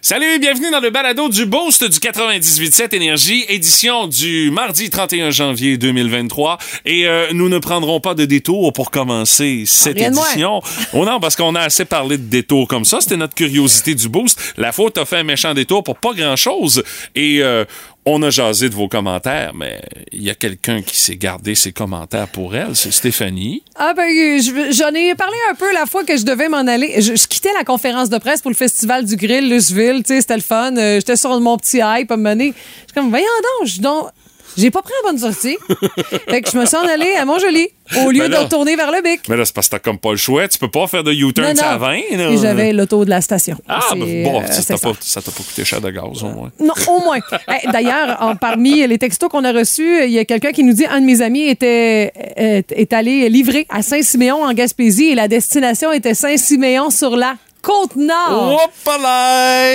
Salut, bienvenue dans le balado du Boost du 98.7 Énergie, édition du mardi 31 janvier 2023. Et euh, nous ne prendrons pas de détour pour commencer cette Rien édition. Oh non, parce qu'on a assez parlé de détours comme ça. C'était notre curiosité du Boost. La faute a fait un méchant détour pour pas grand-chose. Et euh, on a jasé de vos commentaires, mais il y a quelqu'un qui s'est gardé ses commentaires pour elle. C'est Stéphanie. Ah ben, euh, je- j'en ai parlé un peu la fois que je devais m'en aller. Je, je quittais la conférence de presse pour le festival du grill Luceville, tu sais, c'était le fun. Euh, J'étais sur mon petit hype à me mener. Je suis comme, voyons donc, je donc, j'ai pas pris la bonne sortie. fait que je me suis en allée à Montjoli au lieu Ben de là. retourner vers le bic. Mais là, c'est parce que t'as comme pas le choix. Tu peux pas faire de U-turn à non. 20. là. Et j'avais l'auto de la station. Ah, ben, bon, euh, ça t'a pas, ça t'a pas coûté cher de gaz, au moins. Non, au moins. Hey, D'ailleurs, parmi les textos qu'on a reçus, il y a quelqu'un qui nous dit un de mes amis était est, est allé livrer à Saint-Siméon en Gaspésie et la destination était Saint-Siméon sur la côte nord. Tu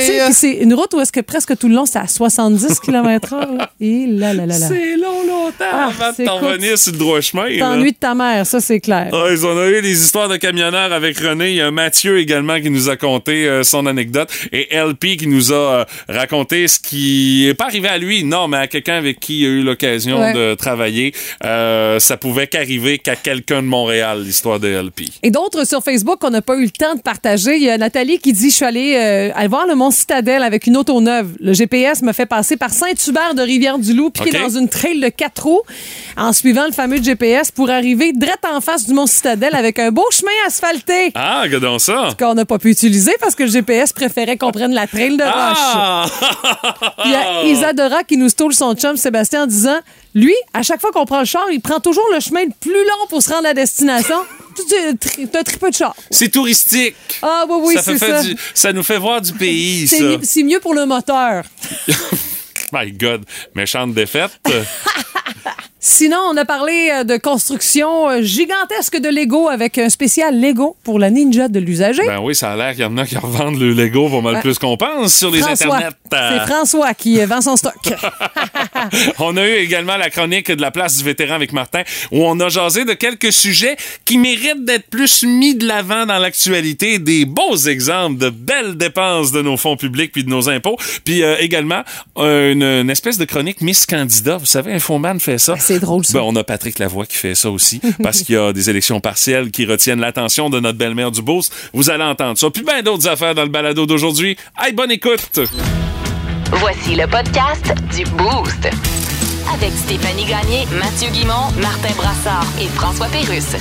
sais, Hop puis c'est une route où est-ce que presque tout le long c'est à 70 km/h. Et là là là là. C'est long, longtemps Ah, avant de t'en revenir sur le droit chemin. T'ennuies de ta mère, ça c'est clair. Ah, ils en ont eu des histoires de camionneurs avec René. Il y a Mathieu également qui nous a conté euh, son anecdote. Et LP qui nous a euh, raconté ce qui est pas arrivé à lui, non, mais à quelqu'un avec qui il a eu l'occasion Ouais. de travailler. Euh, ça pouvait qu'arriver qu'à quelqu'un de Montréal, l'histoire de LP. Et d'autres sur Facebook qu'on n'a pas eu le temps de partager. Il y a Nathalie qui dit Je suis allée euh, aller voir le Mont Citadelle avec une auto neuve. Le GPS me fait passer par Saint-Hubert de Rivière-du-Loup, puis OK. dans une trail de quatre roues, en suivant le fameux GPS pour arriver direct en face du Mont Citadelle avec un beau chemin asphalté. Ah, regardons ça. Qu'on n'a pas pu utiliser parce que le GPS préférait qu'on prenne la trail de roche. Ah! Il y a Isadora qui nous stoule son chum Sébastien en disant Lui, à chaque fois qu'on prend le char, il prend toujours le chemin le plus long pour se rendre à destination. T'as un tripeux de char. C'est touristique. Ah, oui, oui, c'est ça. du- ça nous fait voir du pays, ça. C'est mieux pour le moteur. My God, méchante défaite. Sinon, on a parlé euh, de construction euh, gigantesque de Lego avec un spécial Lego pour la ninja de l'usager. ben oui, ça a l'air qu'il y en a qui revendent le Lego pas mal Ouais. plus qu'on pense sur les François. internets. Euh, C'est François qui euh, vend son stock. On a eu également la chronique de la place du vétéran avec Martin, où on a jasé de quelques sujets qui méritent d'être plus mis de l'avant dans l'actualité, des beaux exemples de belles dépenses de nos fonds publics puis de nos impôts, puis euh, également une, une espèce de chronique Miss Candidat. Vous savez, Infoman fait ça. C'est drôle, ça. Ben, on a Patrick Lavoie qui fait ça aussi, parce qu'il y a des élections partielles qui retiennent l'attention de notre belle-mère du Beauce. Vous allez entendre ça. Puis bien d'autres affaires dans le balado d'aujourd'hui. Hey, bonne écoute! Voici le podcast du Boost. Avec Stéphanie Gagné, Mathieu Guimont, Martin Brassard et François Pérusse.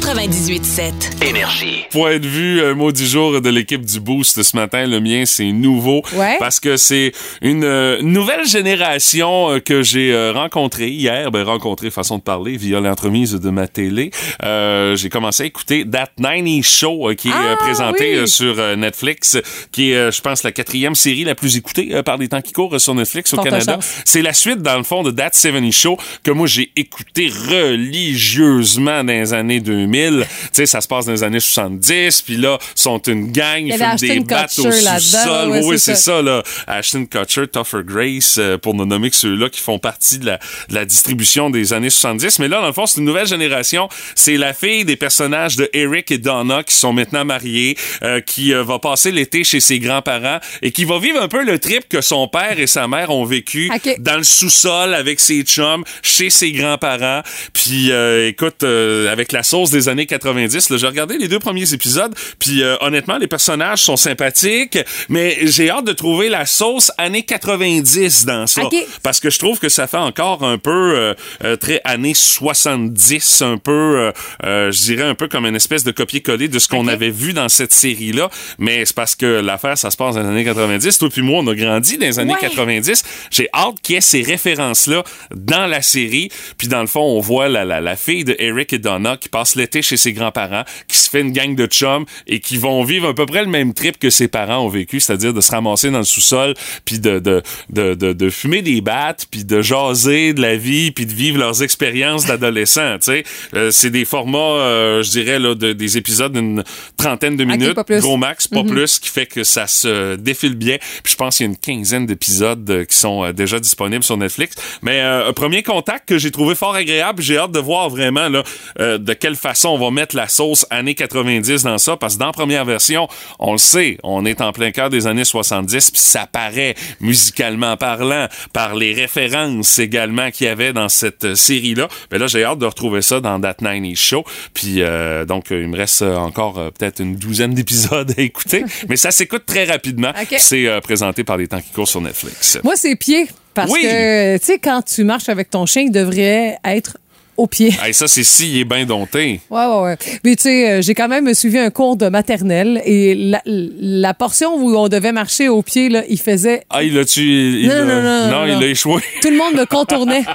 98.7. Énergie. point de vue un mot du jour de l'équipe du Boost ce matin. Le mien, c'est nouveau. Ouais. Parce que c'est une euh, nouvelle génération euh, que j'ai euh, rencontrée hier. Ben, rencontrée, façon de parler, via l'entremise de ma télé. Euh, j'ai commencé à écouter That 90 Show euh, qui est Ah, euh, présenté oui. euh, sur euh, Netflix, qui est, euh, je pense, la quatrième série la plus écoutée euh, par les temps qui courent euh, sur Netflix au Canada. C'est la suite, dans le fond, de That 70 Show que moi, j'ai écouté religieusement dans les années 2000. Tu sais, ça se passe dans les années 70, puis là, sont une gang, ils Ashton des battes au sous-sol. ouais, oui, c'est ça. là. Ashton Kutcher, Tougher Grace, euh, pour ne nommer que ceux-là qui font partie de la, de la distribution des années 70. Mais là, dans le fond, c'est une nouvelle génération. C'est la fille des personnages de Eric et Donna qui sont maintenant mariés, euh, qui euh, va passer l'été chez ses grands-parents et qui va vivre un peu le trip que son père et sa mère ont vécu dans le sous-sol avec ses chums, chez ses grands-parents. Puis, euh, écoute, euh, avec la sauce des années 90, là, j'ai regardé les deux premiers épisodes, puis euh, honnêtement, les personnages sont sympathiques, mais j'ai hâte de trouver la sauce années 90 dans ça. Ok. Parce que je trouve que ça fait encore un peu euh, euh, très années 70, un peu, euh, euh, je dirais un peu comme une espèce de copier-coller de ce qu'on avait vu dans cette série-là. Mais c'est parce que l'affaire, ça se passe dans les années 90. Toi puis moi, on a grandi dans les années Ouais. 90. J'ai hâte qu'il y ait ces références-là dans la série. Puis dans le fond, on voit la, la, la fille de Eric et Donna qui passe l'été chez ses grands-parents, qui se fait une gang de chums et qui vont vivre à peu près le même trip que ses parents ont vécu, c'est-à-dire de se ramasser dans le sous-sol, puis de, de, de, de, de fumer des battes, puis de jaser de la vie, puis de vivre leurs expériences d'adolescents. Euh, c'est des formats, euh, je dirais, là, de, des épisodes d'une trentaine de minutes, plus. gros max, pas plus, qui fait que ça se défile bien. Puis je pense qu'il y a une quinzaine d'épisodes euh, qui sont euh, déjà disponibles sur Netflix. Mais euh, un premier contact que j'ai trouvé fort agréable, j'ai hâte de voir vraiment là, euh, de quelle façon, on va mettre la sauce années 90 dans ça, parce que dans la première version, on le sait, on est en plein cœur des années 70, puis ça paraît musicalement parlant par les références également qu'il y avait dans cette série-là. Mais là, j'ai hâte de retrouver ça dans That 90 Show. Puis euh, donc, il me reste encore euh, peut-être une douzaine d'épisodes à écouter, mais ça s'écoute très rapidement. C'est euh, présenté par les temps qui courent sur Netflix. Moi, c'est pieds. Parce Oui. que, tu sais, quand tu marches avec ton chien, il devrait être au pied. Hey, ça, c'est s'il est bien dompté. Ouais, ouais, ouais. Mais tu sais, euh, j'ai quand même suivi un cours de maternelle et la, la portion où on devait marcher au pied, là, il faisait. Ah, il l'a-tu... il Non, non, non, non, il a échoué. Tout le monde me contournait.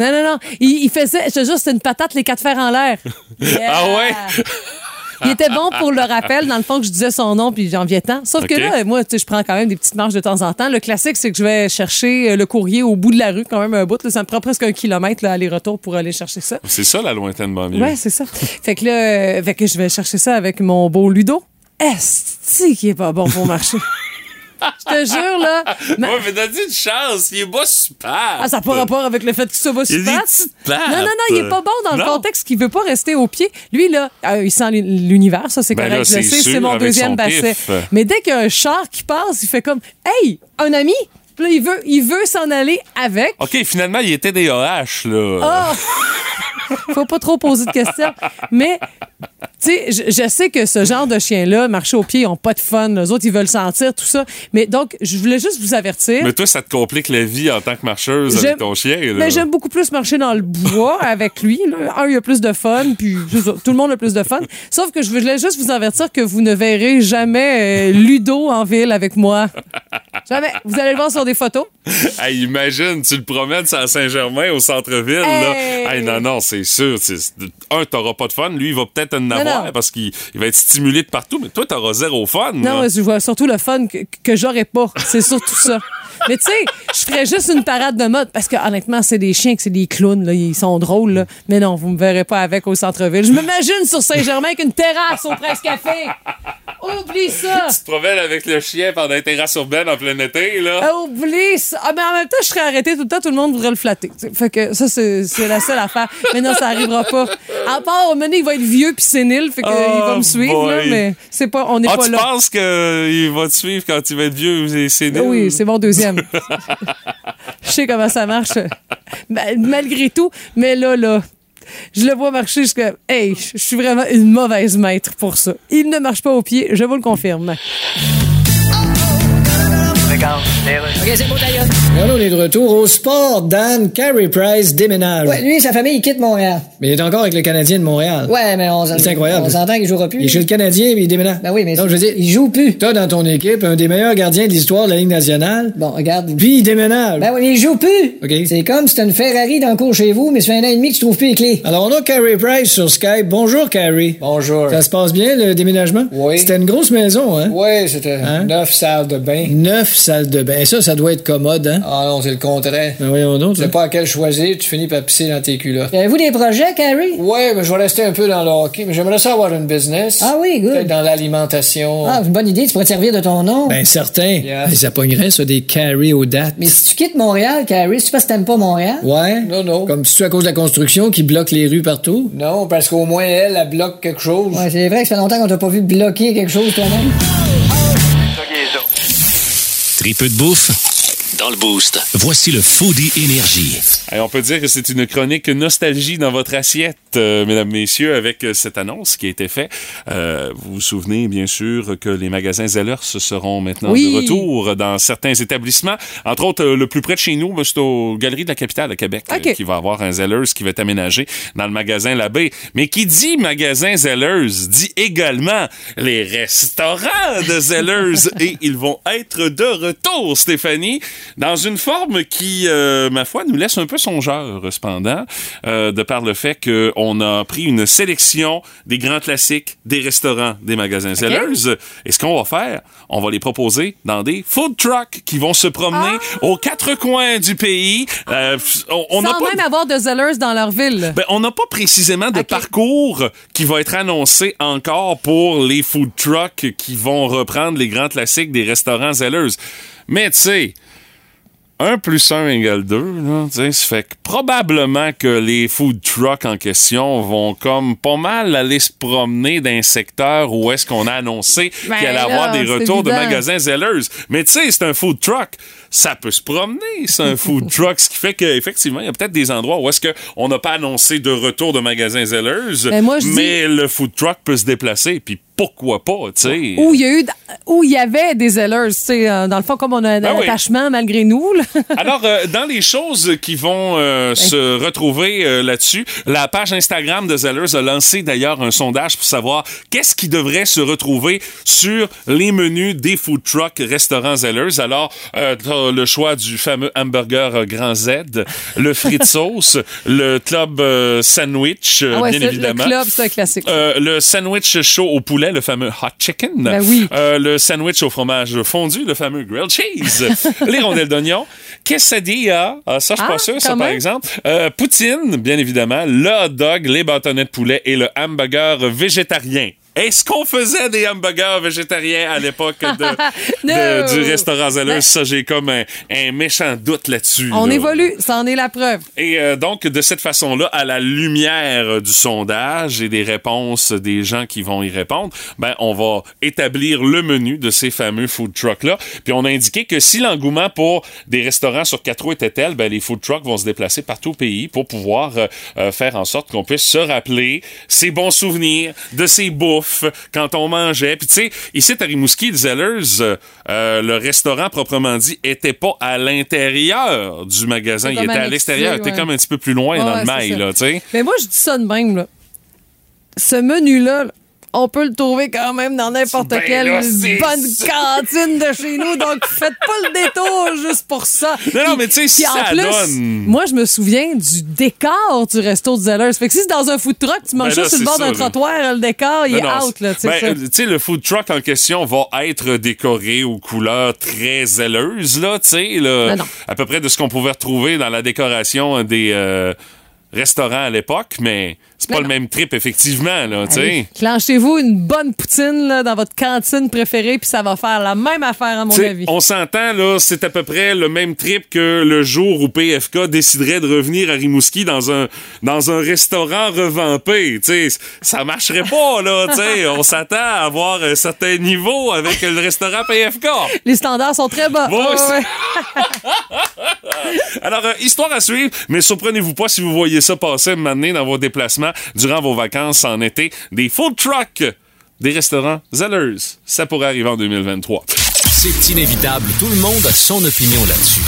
Non, non, non. Il, il faisait. Je te jure, c'était une patate, les quatre fers en l'air. Yeah. Ah ouais? Il était bon pour le rappel, dans le fond, que je disais son nom puis j'en viens tant. Sauf que là, moi, tu sais, je prends quand même des petites marches de temps en temps. Le classique, c'est que je vais chercher euh, le courrier au bout de la rue, quand même un bout. là. ça me prend presque un kilomètre, là, aller-retour pour aller chercher ça. C'est ça, la lointaine banlieue. Ouais, c'est ça. fait que là, euh, fait que je vais chercher ça avec mon beau Ludo. Est-ce qui est pas bon pour marcher? Je te jure, là. ma- Ouais, mais t'as dit une chance, il est pas super. Ah, ça n'a pas rapport avec le fait qu'il soit pas Il y a super. pattes. Non, non, non, il est pas bon dans le contexte qu'il veut pas rester au pied. Lui, là, euh, il sent l'univers, ça, c'est Ben correct. là, je sais, c'est mon deuxième basset. pif. Mais dès qu'il y a un char qui passe, il fait comme Hey, un ami! Là, il veut, il veut s'en aller avec. OK, finalement, il était des OH, là. Ah! Faut pas trop poser de questions. Mais, tu sais, je, je sais que ce genre de chiens-là, marcher au pied, ils ont pas de fun. Les autres, ils veulent sentir, tout ça. Mais donc, je voulais juste vous avertir. Mais toi, ça te complique la vie en tant que marcheuse J'aime- avec ton chien, là. Mais j'aime beaucoup plus marcher dans le bois avec lui. là. Un, il a plus de fun, puis tout le monde a plus de fun. Sauf que je voulais juste vous avertir que vous ne verrez jamais euh, Ludo en ville avec moi. Jamais. Vous allez le voir sur des photos. Hey, imagine, tu le promènes à Saint-Germain, au centre-ville, Hey! là. Hey, non, non, c'est sûr. Un, t'auras pas de fun. Lui, il va peut-être en avoir non. parce qu'il il va être stimulé de partout, mais toi, t'auras zéro fun. Non, je vois surtout le fun que, que j'aurais pas. C'est surtout ça. Mais tu sais, je ferais juste une parade de mode parce que honnêtement, c'est des chiens, que c'est des clowns, là. Ils sont drôles, là. Mais non, vous me verrez pas avec au centre-ville. Je m'imagine sur Saint-Germain avec une terrasse au Presse Café. Oublie ça. Tu te promènes avec le chien pendant les terrasses urbaines en plein été, là. Ah, Oublie ça. Ah, mais en même temps, je serais arrêtée tout le temps, tout le monde voudrait le flatter. T'sais, Fait que ça, c'est c'est la seule affaire. Mais non, ça arrivera pas. À part, au moment il va être vieux puis sénile, fait qu'il Oh, va me suivre, là, mais c'est pas, on n'est Ah, pas tu là. penses qu'il va te suivre quand il va être vieux et nul? Oui, c'est mon deuxième. Je sais comment ça marche. Ma- Malgré tout, mais là, là, je le vois marcher jusqu'à. Hey, je suis vraiment une mauvaise maître pour ça. Il ne marche pas au pied, je vous le confirme. OK, c'est d'ailleurs. On est de retour au sport. Dan, Carey Price déménage. Ouais, lui et sa famille, ils quittent Montréal. Mais il est encore avec le Canadien de Montréal. Ouais, mais on, C'est incroyable. on s'entend qu'il jouera plus. Il est chez le Canadien, mais il déménage. Ben oui, mais Donc, je veux dire, il joue plus. t'as dans ton équipe un des meilleurs gardiens de l'histoire de la Ligue nationale, Bon, regarde. puis il déménage. Ben oui, mais il joue plus. OK. C'est comme si t'as une Ferrari dans le cours chez vous, mais ça fait un an et demi que tu trouves plus les clés. Alors, on a Carey Price sur Skype. Bonjour, Carey. Bonjour. Ça se passe bien, le déménagement? Oui. C'était une grosse maison, hein? Ouais, c'était Hein? neuf salles de bain. Neuf salles de bain. Et ça, ça doit être commode, hein? Ah non, c'est le contraire. Ben voyons donc. Tu sais pas à quel choisir, tu finis par pisser dans tes culottes. Avez-vous des projets, Carrie? Ouais, mais je vais rester un peu dans le hockey, mais j'aimerais ça avoir une business. Ah oui, good. Peut-être dans l'alimentation. Ah, c'est une bonne idée, tu pourrais te servir de ton nom. Ben certain. Yeah. Mais ça pognerait, ça, des Carey aux dates. Mais si tu quittes Montréal, Carrie, c'est parce que t'aimes pas Montréal? Ouais. Non, non. Comme si tu à cause de la construction qui bloque les rues partout? Non, parce qu'au moins elle, elle bloque quelque chose. Ouais, c'est vrai que ça fait longtemps qu'on t'a pas vu bloquer quelque chose toi-même. Tripeux de bouffe dans le boost. Voici le Foodie Énergie. Hey, on peut dire que c'est une chronique nostalgie dans votre assiette, euh, mesdames, messieurs, avec euh, cette annonce qui a été faite. Euh, vous vous souvenez, bien sûr, que les magasins Zellers seront maintenant Oui. de retour dans certains établissements. Entre autres, euh, le plus près de chez nous, ben, c'est aux Galeries de la Capitale, à Québec, euh, qui va avoir un Zellers qui va être aménagé dans le magasin Labbé. Mais qui dit magasin Zellers dit également les restaurants de Zellers. Et ils vont être de retour, Stéphanie, dans une forme qui, euh, ma foi, nous laisse un peu songeur, cependant, euh, de par le fait qu'on a pris une sélection des grands classiques des restaurants des magasins Zellers. Et ce qu'on va faire, on va les proposer dans des food trucks qui vont se promener aux quatre coins du pays. Euh, on n'a Sans pas même avoir de Zellers dans leur ville. ben, on n'a pas précisément de parcours qui va être annoncé encore pour les food trucks qui vont reprendre les grands classiques des restaurants Zellers. Mais tu sais, 1 plus 1 égale 2. Là, tu sais, ça fait que probablement que les food trucks en question vont comme pas mal aller se promener dans un secteur où est-ce qu'on a annoncé Ben qu'il allait avoir des retours de magasins Zellers. Mais tu sais, c'est un food truck. Ça peut se promener, c'est un food truck, ce qui fait qu'effectivement, il y a peut-être des endroits où est-ce qu'on n'a pas annoncé de retour de magasins Zellers, Ben, moi, je dis- mais le food truck peut se déplacer, puis pourquoi pas, tu sais? Où il y a eu, où il y avait des Zellers, tu sais, euh, dans le fond, comme on a un Ben oui. attachement malgré nous. là. Alors, euh, dans les choses qui vont euh, se retrouver euh, là-dessus, la page Instagram de Zellers a lancé d'ailleurs un sondage pour savoir qu'est-ce qui devrait se retrouver sur les menus des food trucks restaurants Zellers. Alors, t'as le choix du fameux hamburger grand Z, le frites sauce, le club sandwich, Ah ouais, bien évidemment. Le club, c'est un classique. Le sandwich chaud au poulet, le fameux hot chicken. Ben oui. Euh, le sandwich au fromage fondu, le fameux grilled cheese. les rondelles d'oignon. Quesadilla. Ah, ça, je suis Ah, pas sûr, ça, par exemple. Euh, poutine, bien évidemment. Le hot dog, les bâtonnets de poulet et le hamburger végétarien. Est-ce qu'on faisait des hamburgers végétariens à l'époque de, du restaurant Zellers? Ben- Ça, j'ai comme un, un méchant doute là-dessus. on là. évolue, ça en est la preuve. Et euh, donc, de cette façon-là, à la lumière du sondage et des réponses des gens qui vont y répondre, ben, on va établir le menu de ces fameux food trucks-là. Puis on a indiqué que si l'engouement pour des restaurants sur quatre roues était tel, ben, les food trucks vont se déplacer partout au pays pour pouvoir euh, euh, faire en sorte qu'on puisse se rappeler ces bons souvenirs de ces bouffes quand on mangeait. Puis tu sais, ici à Rimouski, le Zellers, euh, euh, le restaurant proprement dit, était pas à l'intérieur du magasin. Il était à l'extérieur. Il était ouais. comme un petit peu plus loin Ouais, dans ouais, le mail, là, tu sais. Mais moi, je dis ça de même, là. Ce menu-là, là, on peut le trouver quand même dans n'importe Ben quelle là, bonne cantine de chez nous. Donc, faites pas le détour juste pour ça. Non, mais tu sais, si en ça plus, donne- Moi, je me souviens du décor du resto de Zellers. Fait que si c'est dans un food truck, tu manges Ben là, sur le bord d'un trottoir, le décor, il Non, est non, out, là. tu sais ben, euh, tu sais, le food truck en question va être décoré aux couleurs très zèleuses, là, tu sais, à peu près de ce qu'on pouvait retrouver dans la décoration des euh, restaurants à l'époque, mais c'est pas Non, le non. même trip, effectivement, là. Clenchez-vous une bonne poutine là, dans votre cantine préférée, puis ça va faire la même affaire, à mon T'sais, avis. on s'entend, là, c'est à peu près le même trip que le jour où PFK déciderait de revenir à Rimouski dans un, dans un restaurant revampé. T'sais, ça marcherait pas, là. t'sais. on s'attend à avoir un certain niveau avec le restaurant PFK. Les standards sont très bas. Bon, ouais. Alors, euh, histoire à suivre, mais surprenez-vous pas si vous voyez ça passer maintenant dans vos déplacements durant vos vacances en été. Des food trucks, des restaurants Zellers. Ça pourrait arriver en 2023. C'est inévitable. Tout le monde a son opinion là-dessus.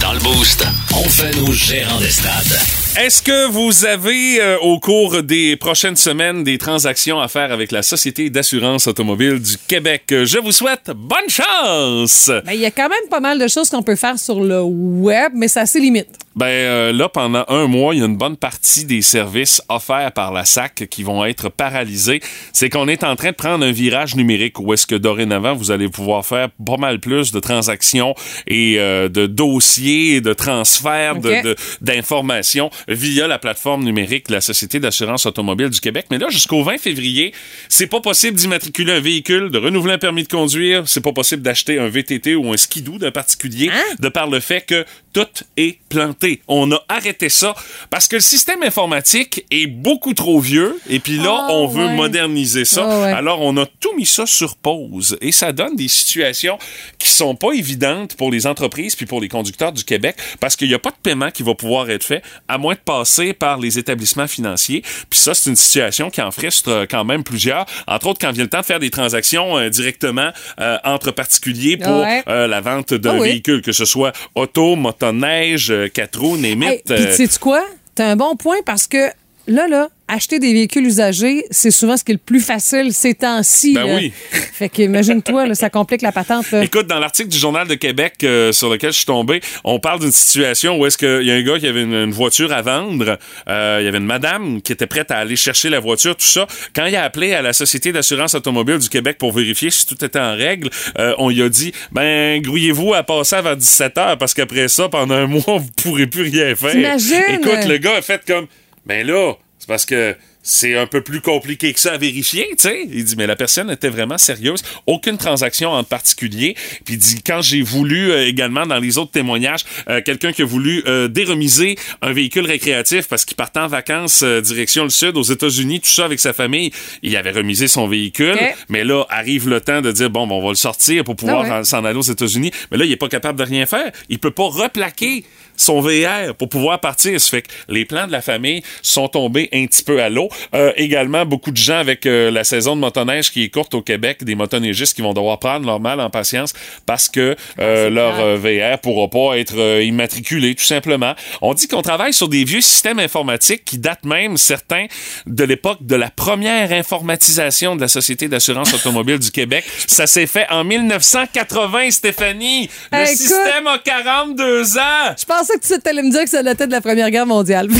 Dans le Boost, on fait nos gérants des stades. Est-ce que vous avez, euh, au cours des prochaines semaines, des transactions à faire avec la Société d'assurance automobile du Québec? Je vous souhaite bonne chance! Ben, Il y a quand même pas mal de choses qu'on peut faire sur le web, mais ça a ses limites. Ben euh, là, pendant un mois, il y a une bonne partie des services offerts par la SAC qui vont être paralysés. C'est qu'on est en train de prendre un virage numérique où est-ce que dorénavant, vous allez pouvoir faire pas mal plus de transactions et euh, de dossiers, de transferts de- d'informations via la plateforme numérique de la Société d'assurance automobile du Québec. Mais là, jusqu'au 20 février, c'est pas possible d'immatriculer un véhicule, de renouveler un permis de conduire, c'est pas possible d'acheter un VTT ou un skidoo d'un particulier, de par le fait que tout est planté. On a arrêté ça parce que le système informatique est beaucoup trop vieux et puis là, ah, on veut moderniser ça. Ah, Alors, on a tout mis ça sur pause et ça donne des situations qui sont pas évidentes pour les entreprises puis pour les conducteurs du Québec parce qu'il n'y a pas de paiement qui va pouvoir être fait à moins de passer par les établissements financiers. Puis ça, c'est une situation qui en frustre euh, quand même plusieurs. Entre autres, quand vient le temps de faire des transactions euh, directement euh, entre particuliers pour la vente d'un ah véhicule, que ce soit auto, motoneige, 4 trop, Némite. Hey, Puis, euh, tu sais quoi? T'as un bon point parce que là, là, acheter des véhicules usagés, c'est souvent ce qui est le plus facile ces temps-ci. Ben là. oui. Fait que, imagine-toi, là, ça complique la patente. Là. Écoute, dans l'article du Journal de Québec euh, sur lequel je suis tombé, on parle d'une situation où est-ce qu'il y a un gars qui avait une, une voiture à vendre, euh, il y avait une madame qui était prête à aller chercher la voiture, tout ça. Quand il a appelé à la Société d'assurance automobile du Québec pour vérifier si tout était en règle, euh, on lui a dit, ben, grouillez-vous à passer avant 17 heures parce qu'après ça, pendant un mois, vous pourrez plus rien faire. Écoute, le gars a fait comme, ben là, parce que c'est un peu plus compliqué que ça à vérifier, tu sais. Il dit, mais la personne était vraiment sérieuse. Aucune transaction en particulier. Puis il dit, quand j'ai voulu euh, également, dans les autres témoignages, euh, quelqu'un qui a voulu euh, déremiser un véhicule récréatif parce qu'il partait en vacances direction le sud, aux États-Unis, tout ça avec sa famille, il avait remisé son véhicule. Mais là, arrive le temps de dire, bon, ben, on va le sortir pour pouvoir Ah ouais. s'en aller aux États-Unis. Mais là, il est pas capable de rien faire. Il peut pas replaquer son VR pour pouvoir partir. Ça fait que les plans de la famille sont tombés un petit peu à l'eau. Euh, également, beaucoup de gens avec euh, la saison de motoneige qui est courte au Québec, des motoneigistes qui vont devoir prendre leur mal en patience parce que euh, leur euh, VR pourra pas être euh, immatriculé, tout simplement. On dit qu'on travaille sur des vieux systèmes informatiques qui datent même, certains, de l'époque de la première informatisation de la Société d'assurance automobile du Québec. Ça s'est fait en 1980, Stéphanie. Le écoute. système a 42 ans. Je pensais que tu allais me dire que ça datait de la Première Guerre mondiale.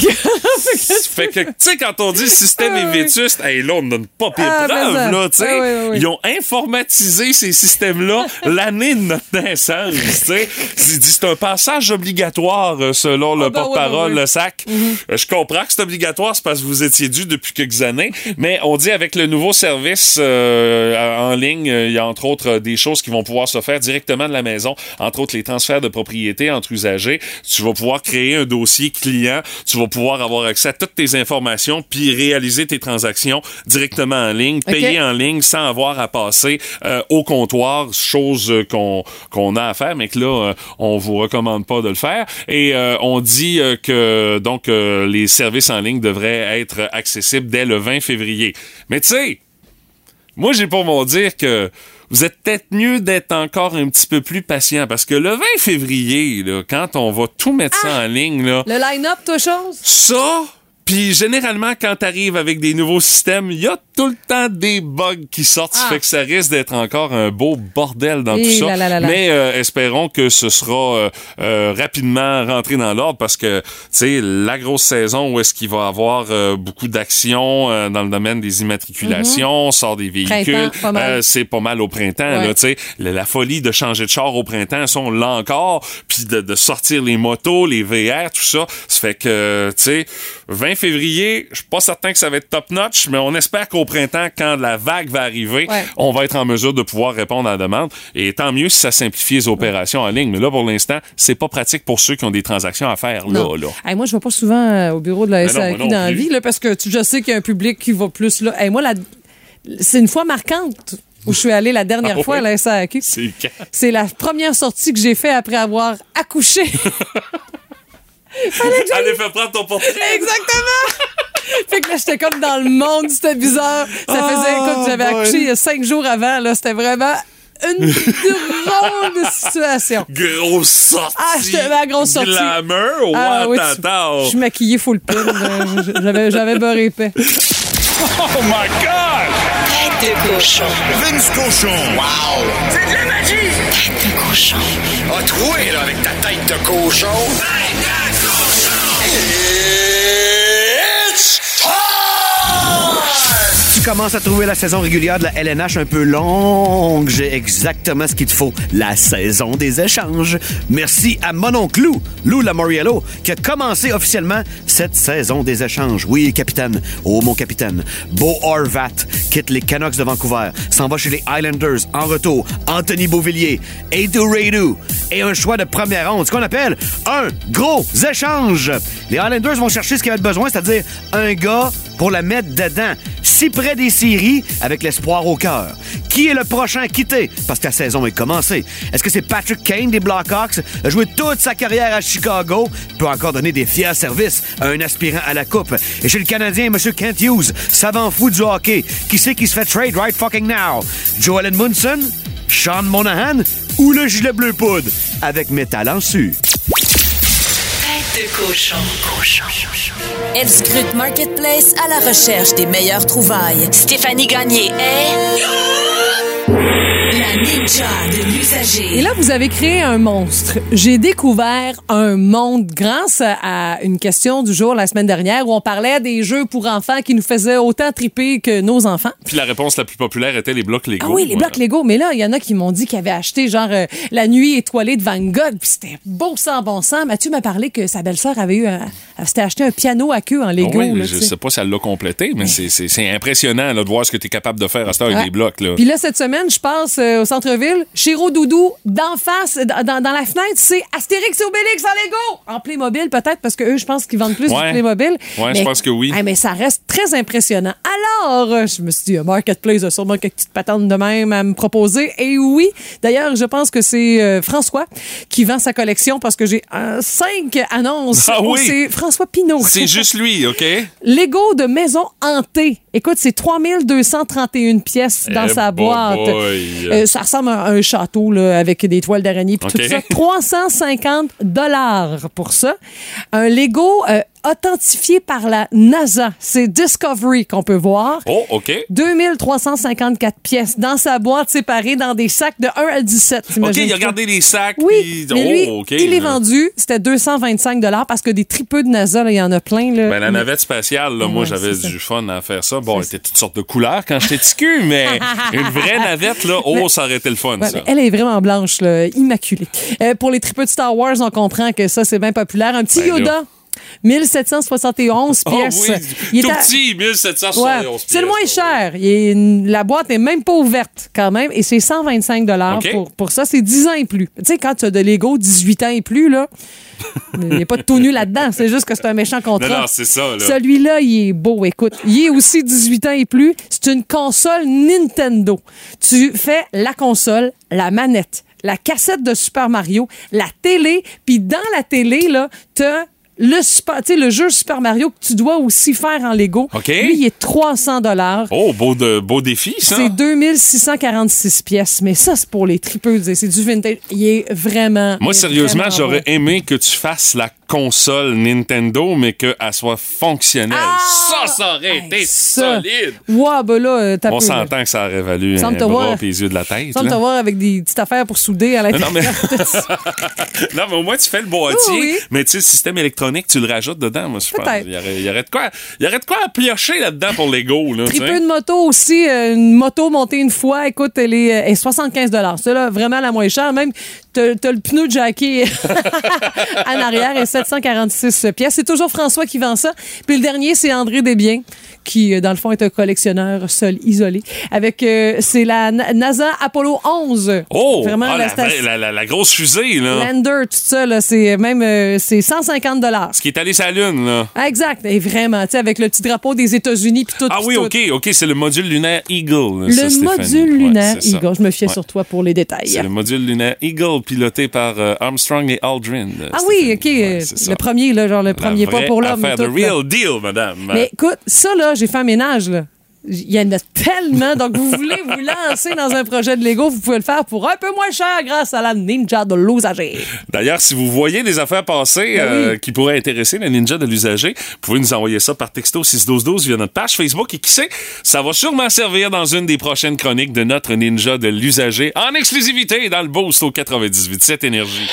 Fait que, tu sais, quand on dit le système Ah, est vétuste, hey, là, on donne pas pire Ah, preuve, mais ça. là, tu sais. Ah, oui, oui, oui. Ils ont informatisé ces systèmes-là l'année de notre naissance, tu sais. C'est un passage obligatoire, euh, selon le Ah, ben porte-parole, ben le SAC. Euh, Je comprends que c'est obligatoire, c'est parce que vous étiez dû depuis quelques années, mais on dit avec le nouveau service euh, en ligne, il y a entre autres euh, des choses qui vont pouvoir se faire directement de la maison, entre autres les transferts de propriété entre usagers. Tu vas pouvoir créer un dossier client, tu vas pouvoir avoir accès à toutes tes informations, puis réaliser tes transactions directement en ligne, payer en ligne sans avoir à passer euh, au comptoir, chose euh, qu'on qu'on a à faire, mais que là, euh, on vous recommande pas de le faire. Et euh, on dit que donc les services en ligne devraient être accessibles dès le 20 février. Mais tu sais, moi, j'ai pour mon dire que vous êtes peut-être mieux d'être encore un petit peu plus patient parce que le 20 février, là, quand on va tout mettre ça en ligne, là, Le line-up, toi, chose? ça, puis généralement, quand t'arrives avec des nouveaux systèmes, il y a tout le temps des bugs qui sortent. Ça Ah. fait que ça risque d'être encore un beau bordel dans Et tout ça. là là là là. Mais euh, espérons que ce sera euh, euh, rapidement rentré dans l'ordre parce que, tu sais, la grosse saison où est-ce qu'il va y avoir beaucoup d'actions dans le domaine des immatriculations, on sort des véhicules, Mhm. C'est pas mal au printemps, Ouais. là, tu sais. La, la folie de changer de char au printemps, ça, on l'a encore. Puis de, de sortir les motos, les VR, tout ça. Ça fait que, tu sais, 20 février, je suis pas certain que ça va être top-notch, mais on espère qu'au printemps, quand la vague va arriver, Ouais. on va être en mesure de pouvoir répondre à la demande. Et tant mieux si ça simplifie les opérations en ligne. Mais là, pour l'instant, c'est pas pratique pour ceux qui ont des transactions à faire, là, Non. là. Hey, moi, je vais pas souvent euh, au bureau de la SAQ dans la vie, là, parce que tu- je sais qu'il y a un public qui va plus là. Hey, moi, la- c'est une fois marquante où je suis allée la dernière Ah fois à la SAQ. C'est la première sortie que j'ai fait après avoir accouché. Allez, fais prendre ton portrait. Exactement! fait que là, j'étais comme dans le monde, c'était bizarre. Ça faisait, écoute, j'avais Oh, boy. accouché il y a cinq jours avant, là, c'était vraiment une drôle de situation. Grosse sortie. Ah, j'étais la grosse sortie. Glamour, Ah, oui. Je suis maquillée full pin. J'avais, j'avais beurre épais. Oh my God! Tête de cochon. Vince Cochon. Wow! C'est de la magie! Tête de cochon. A troué, là, avec ta tête de cochon. Tu commences à trouver la saison régulière de la LNH un peu longue. J'ai exactement ce qu'il te faut. La saison des échanges. Merci à mon oncle Lou, Lou Lamoriello, qui a commencé officiellement cette saison des échanges. Oui, capitaine. Oh, mon capitaine. Beau Horvat quitte les Canucks de Vancouver, s'en va chez les Islanders. En retour, Anthony Beauvillier, Edu Radu et un choix de première ronde. Ce qu'on appelle un gros échange. Les Islanders vont chercher ce qu'ils avaient besoin, c'est-à-dire un gars pour la mettre dedans. Si près des séries, avec l'espoir au cœur. Qui est le prochain à quitter? Parce que la saison est commencée. Est-ce que c'est Patrick Kane des Blackhawks? A joué toute sa carrière à Chicago, peut encore donner des fiers services à un aspirant à la Coupe. Et chez le Canadien, M. Kent Hughes, savant fou du hockey, qui sait qui se fait trade right fucking now? Joel Edmundson? Sean Monahan? Ou le gilet bleu poudre? Avec métal en su. Cochon. Cochon. Elle scrute Marketplace à la recherche des meilleures trouvailles. Stéphanie Gagné est... La La ninja de l'usager. Et là, vous avez créé un monstre. J'ai découvert un monde grâce à une question du jour la semaine dernière où on parlait des jeux pour enfants qui nous faisaient autant triper que nos enfants. Puis la réponse la plus populaire était les blocs Lego. Ah oui, les blocs Lego. Mais là, il y en a qui m'ont dit qu'ils avaient acheté genre euh, La nuit étoilée de Van Gogh. Puis c'était beau sans bon sens. Mathieu m'a parlé que sa belle-sœur avait eu un, elle s'était acheté un piano à queue en Lego. Ah oui, là, je tu sais. pas si elle l'a complété, mais c'est- impressionnant là, de voir ce que tu es capable de faire à cette heure avec des blocs. Là. Puis là, cette semaine, je passe euh, au centre-ville. D'en face, dans, dans- dans la fenêtre, c'est Astérix et Obélix en Lego. En Playmobil, peut-être, parce que eux, je pense qu'ils vendent plus Ouais. du Playmobil. Ouais, je pense que oui. Mais ça reste très impressionnant. Alors, euh, je me suis dit, euh, Marketplace a sûrement quelques petites patentes de même à me proposer. Et oui, d'ailleurs, je pense que c'est euh, François qui vend sa collection parce que j'ai euh, cinq annonces. Ah oui? C'est François Pinault. C'est juste lui, OK? Lego de maison hantée. Écoute, c'est 3231 pièces dans Eh sa boîte. Euh, ça ressemble à un château là, avec des toiles d'araignée puis tout ça. 350 dollars pour ça. Un Lego euh, authentifié par la NASA. C'est Discovery qu'on peut voir. Oh, OK. 2354 pièces dans sa boîte séparée dans des sacs de 1 à 17. OK, il a regardé les sacs. Oui, puis- mais lui, oh, il est vendu, c'était 225 dollars parce que des tripeux de NASA, il y en a plein. Là. Ben, la navette spatiale, là, moi, j'avais du fun à faire ça. Bon, elle était toutes sortes de couleurs quand j'étais petit cul, mais une vraie navette, là, oh, Mais- ça aurait été le fun, Ouais, ça. elle est vraiment blanche, là, immaculée. Euh, pour les tripeux de Star Wars, on comprend que ça, c'est bien populaire. Un petit Ben là. Yoda. 1771 Oh pièces. oui, Il tout est à- petit, 1771 Ouais, c'est le moins pièces, cher. Il est- la boîte est même pas ouverte quand même et c'est 125 dollars pour, pour ça. C'est 10 ans et plus. Tu sais, quand tu as de Lego 18 ans et plus, là, il n'y a pas de tout nu là-dedans. C'est juste que c'est un méchant contrat. Non, non, c'est ça, là. Celui-là, il est beau. Écoute, il est aussi 18 ans et plus. C'est une console Nintendo. Tu fais la console, la manette, la cassette de Super Mario, la télé, puis dans la télé, là, t'as le, super- jeu Super Mario que tu dois aussi faire en Lego. Lui, il est 300 dollars. Oh, beau, de, beau défi, ça. C'est 2646 pièces, mais ça, c'est pour les tripeuses. C'est du vintage. Il est vraiment. Moi, est sérieusement, j'aurais aimé que tu fasses la console Nintendo, mais qu'elle soit fonctionnelle. ça, ça aurait été Ah! Ça. solide. Ouais, ben là, euh, t'as On s'entend que ça aurait valu Semble un te bras voir. et les yeux de la tête. Semble te voir avec des petites affaires pour souder à Non, l'intérieur. mais... non, mais au moins, tu fais le boîtier, Oui, oui. mais tu sais, le système électronique, tu le rajoutes dedans, moi, je pense. Il y aurait, il y aurait de quoi, il y aurait de quoi à piocher là-dedans pour Lego, là. Tripeux de moto aussi, euh, une moto montée une fois, écoute, elle est, euh, elle est 75 C'est là vraiment la moins chère. Même, t'as t'as le pneu jacké en arrière et 746 pièces. C'est toujours François qui vend ça. Puis le dernier, c'est André Desbiens qui, euh, dans le fond, est un collectionneur seul, isolé. Avec, euh, c'est la Na- NASA Apollo 11. Oh! Vraiment, ah, la, grosse fusée, là. Lander, tout ça, là, c'est même, euh, c'est 150 Ce qui est allé sur la Lune, là. Exact. Et vraiment, tu sais, avec le petit drapeau des États-Unis puis tout. Ah oui, tout. OK, OK, c'est le module lunaire Eagle. Le ça, module lunaire. Eagle. Je me fiais Ouais. sur toi pour les détails. C'est le module lunaire Eagle piloté par euh, Armstrong et Aldrin. Ah oui. OK. Ouais, le premier, là, genre le La premier pas pour l'homme. affaire de là. real deal, madame. Mais écoute, ça, là, j'ai fait un ménage, là. Il y en a tellement. Donc, vous voulez vous lancer dans un projet de Lego, vous pouvez le faire pour un peu moins cher grâce à la Ninja de l'usager. D'ailleurs, si vous voyez des affaires passer Ben euh, oui. qui pourraient intéresser le ninja de l'usager, vous pouvez nous envoyer ça par texto 61212 via notre page Facebook et qui sait, ça va sûrement servir dans une des prochaines chroniques de notre ninja de l'usager en exclusivité dans le Boost au 98.7 Énergie.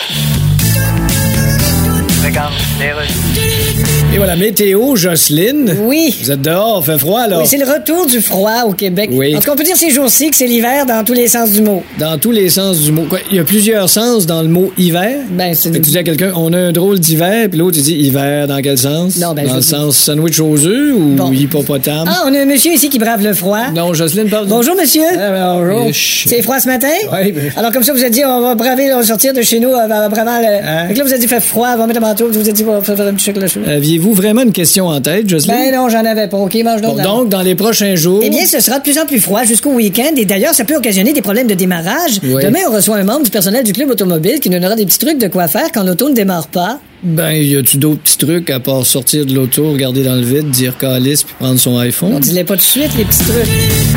Et voilà, météo, Jocelyne. Oui. Vous êtes dehors, fait froid, là. Oui, c'est le retour du froid au Québec. Oui. En tout cas, on peut dire ces jours-ci que c'est l'hiver dans tous les sens du mot. Dans tous les sens du mot. Quoi, il y a plusieurs sens dans le mot hiver. Ben, c'est tu dis à quelqu'un, on a un drôle d'hiver, puis l'autre, il dit hiver dans quel sens? Non, ben, dans je le dis- sens sandwich aux œufs ou Bon. hippopotame? Ah, on a un monsieur ici qui brave le froid. Non, Jocelyne parle. Bonjour, monsieur. Ah, bonjour. C'est froid ce matin? Oui, ben- Alors, comme ça, vous avez dit, on va braver, on va sortir de chez nous, euh, vraiment le. Hein? Là, vous avez dit, fait froid, on va mettre un manteau, vous avez dit, on va faire un petit chocolat chaud. Aviez-vous vraiment une question en tête, Jocelyne? Ben non, j'en avais pas. OK, mange Bon, donc. donc, dans les prochains jours. Eh bien, ce sera de plus en plus froid jusqu'au week-end et d'ailleurs, ça peut occasionner des problèmes de démarrage. Oui. Demain, on reçoit un membre du personnel du club automobile qui nous donnera des petits trucs de quoi faire quand l'auto ne démarre pas. Ben, y a-tu d'autres petits trucs à part sortir de l'auto, regarder dans le vide, dire calice puis prendre son On iPhone? dis-les pas tout de suite, les petits trucs.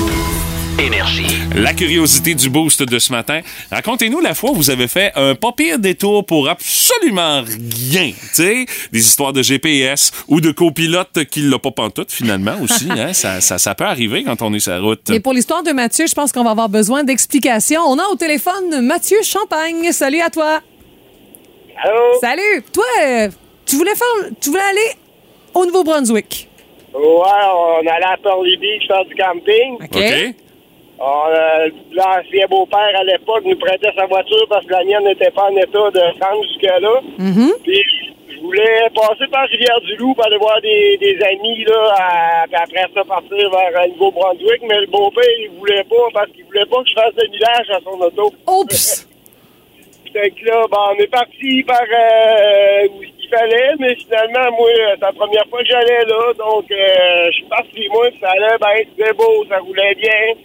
Énergie. La curiosité du boost de ce matin. Racontez-nous la fois où vous avez fait un pas pire détour pour absolument rien. Tu sais, des histoires de GPS ou de copilote qui l'a pas pantoute finalement aussi. hein. ça, ça, ça peut arriver quand on est sur la route. Et pour l'histoire de Mathieu, je pense qu'on va avoir besoin d'explications. On a au téléphone Mathieu Champagne. Salut à toi. Allô? Salut. Toi, euh, tu voulais faire, tu voulais aller au Nouveau-Brunswick. Ouais, on allait à Beach faire du camping. OK. Euh, L'ancien beau-père à l'époque nous prêtait sa voiture parce que la mienne n'était pas en état de rendre jusque-là. Mm-hmm. Puis je voulais passer par Rivière-du-Loup pour aller voir des, des amis, là, à- puis après ça partir vers euh, Nouveau-Brunswick, mais le beau-père, il voulait pas parce qu'il voulait pas que je fasse de millage à son auto. Oups! Fait que là, ben, on est parti par euh, où il fallait, mais finalement, moi, euh, c'est la première fois que j'allais là, donc euh, je suis parti, moi, ça allait, ben, c'était beau, ça roulait bien.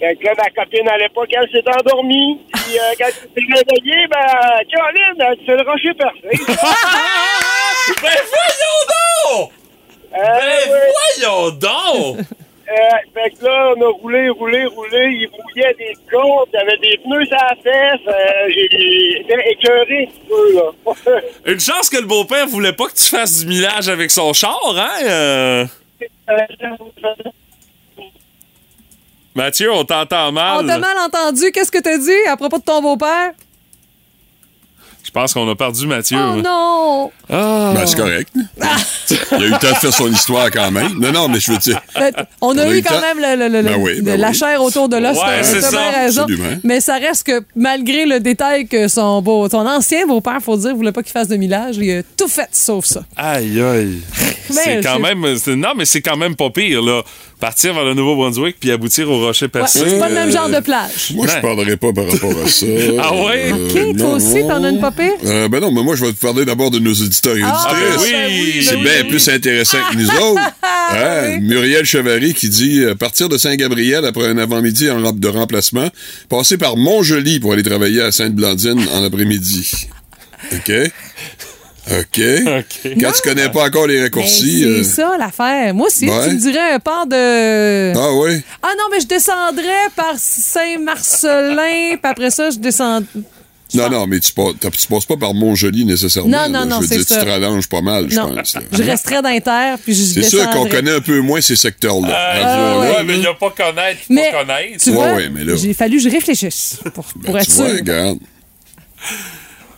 Fait que là, ma copine à l'époque, elle s'est endormie, puis euh, quand elle s'est réveillée, ben, Caroline, elle c'est le rocher percé. ben voyons donc! ben voyons donc! Euh, fait que là, on a roulé, roulé, roulé. Il mouillait des côtes, il y avait des pneus à la fesse. Euh, j'ai été écœuré un petit peu, là. Une chance que le beau-père voulait pas que tu fasses du millage avec son char, hein? euh? Mathieu, on t'entend mal. On t'a mal entendu. Qu'est-ce que t'as dit à propos de ton beau-père? Je pense qu'on a perdu Mathieu. Oh non! Ah. Ben, c'est correct. Il a eu le temps de faire son histoire quand même. Non, non, mais je veux dire. Ben, On a eu quand même le- le- le- Ben oui, ben la oui. chair autour de l'os. Ouais, c'est ça. raison. Mais ça reste que malgré le détail que son, beau, son ancien beau-père, faut dire, voulait pas qu'il fasse de millage, il a tout fait sauf ça. Aïe, aïe. C'est quand même. c'est- Non, mais c'est quand même pas pire, là. Partir vers le Nouveau-Brunswick puis aboutir au Rocher Ouais, Percé. c'est pas le même genre de plage. Moi, je Ouais. parlerai pas par rapport à ça. Ah ouais? OK, toi aussi, t'en as une pas pire? Euh, ben non, mais moi, je vais te parler d'abord de nos auditeurs et Ah, auditrices. ben oui, C'est ben bien oui. plus intéressant que nous autres. Hein? Muriel Chevary qui dit euh, partir de Saint-Gabriel après un avant-midi en robe de remplacement, passer par Montjoli pour aller travailler à Sainte-Blandine en après-midi. OK? OK. Quand tu connais pas encore les Ben, raccourcis. c'est euh, ça l'affaire. Moi aussi, Ouais. tu me dirais un port de. Ah oui? Ah non, mais je descendrais par Saint-Marcelin, puis après ça, je descends. Non, non, mais tu, pas- t'as- tu passes pas par Montjoli nécessairement. Non, non, là. non, c'est ça. tu te rallonges pas mal, je non, pense. là. je resterais dans les terres, puis je C'est sûr qu'on connaît un peu moins ces secteurs-là. Ah, Avouons-le. Ouais, mais il n'y a pas connaître, Mais pas connaître. tu vois, Ouais, ouais, mais là- j'ai fallu que je réfléchisse pour, pour Ben, être tu sûr. vois, regarde.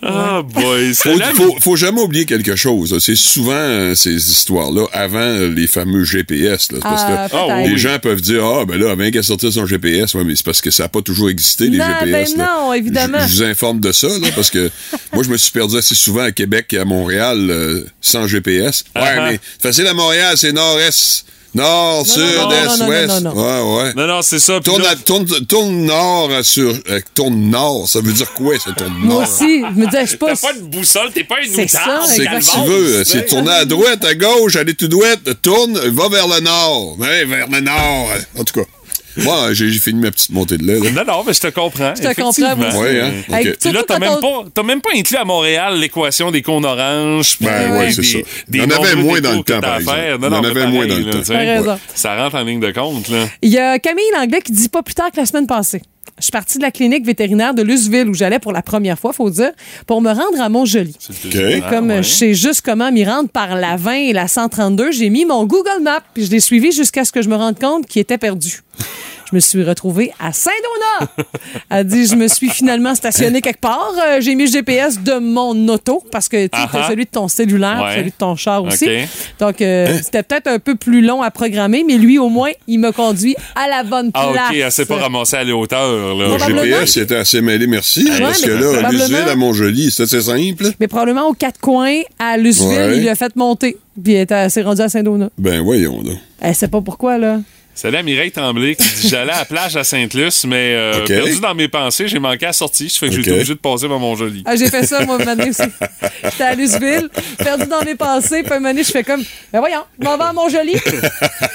Ah, boy. c'est Faut, faut, faut jamais oublier quelque chose. C'est souvent euh, ces histoires-là avant euh, les fameux GPS. Là. Parce Ah, que peut-être. les gens peuvent dire Ah, ben là, avant qu'elle sortir son GPS, ouais, mais c'est parce que ça n'a pas toujours existé, les GPS. ben là. non, évidemment. Je, vous informe de ça, là, parce que moi, je me suis perdu assez souvent à Québec et à Montréal euh, sans GPS. Ouais, Ah, mais facile à Montréal, c'est nord-est. Nord, sud, non, est, non, non, ouest. non, non, Ouais, ouais. Non, non, c'est ça. Tourne, là- à- tourne, tourne nord sur. euh, tourne nord, ça veut dire quoi, ça, tourne nord? Moi aussi, je me disais, je sais pas. T'as pas de boussole, t'es pas une C'est moutarde. ça, C'est que tu veux. C'est tourner à droite, à gauche, aller tout droit, tourne, va vers le nord. Ouais, vers le nord. En tout cas. Moi, j'ai fini ma petite montée de lait. là. Non, non, mais je te comprends. Je te comprends, moi aussi. Ouais, hein? Puis là, t'as même, pas, t'as même pas inclus à Montréal l'équation des cônes oranges. Ben ouais, c'est ça. des Il y en avait moins dans le temps, par à exemple. faire. Il y en avait moins dans le temps. Ça rentre en ligne de compte, là. Il y a Camille Langlais qui dit pas plus tard que la semaine passée. Je suis partie de la clinique vétérinaire de Luceville où j'allais pour la première fois, faut dire, pour me rendre à Montjoli. Et comme euh, je sais juste comment m'y rendre par la 20 et la 132, j'ai mis mon Google Maps puis je l'ai suivi jusqu'à ce que je me rende compte qu'il était perdu. Je me suis retrouvée à Saint-Donat. Elle dit, je me suis finalement stationnée quelque part. Euh, j'ai mis le GPS de mon auto parce que tu Ah ah. celui de ton cellulaire, Ouais. celui de ton char aussi. Donc, euh, Hein? c'était peut-être un peu plus long à programmer, mais lui, au moins, il me conduit à la bonne Ah, place. OK, elle s'est pas ramassée à la hauteur, là. Le Probablement. GPS était assez mêlé, merci. Ouais, parce que là. Luceville à Montjoli, c'est assez simple. Mais probablement aux quatre coins, à Luceville, Ouais. il lui a fait monter. Puis elle s'est rendue à Saint-Donat. Ben, voyons, là. Elle sait pas pourquoi, là. Salut à Mireille Tremblay qui dit J'allais à la plage à Sainte-Luce, mais euh, perdu dans mes pensées, j'ai manqué à la sortie. Ça fait que j'ai OK. été obligé de passer par mon joli. Ah, j'ai fait ça, moi, une année aussi. J'étais à Luceville, perdu dans mes pensées. Puis une année, je fais comme, ben voyons, je m'en vais à Montjoli.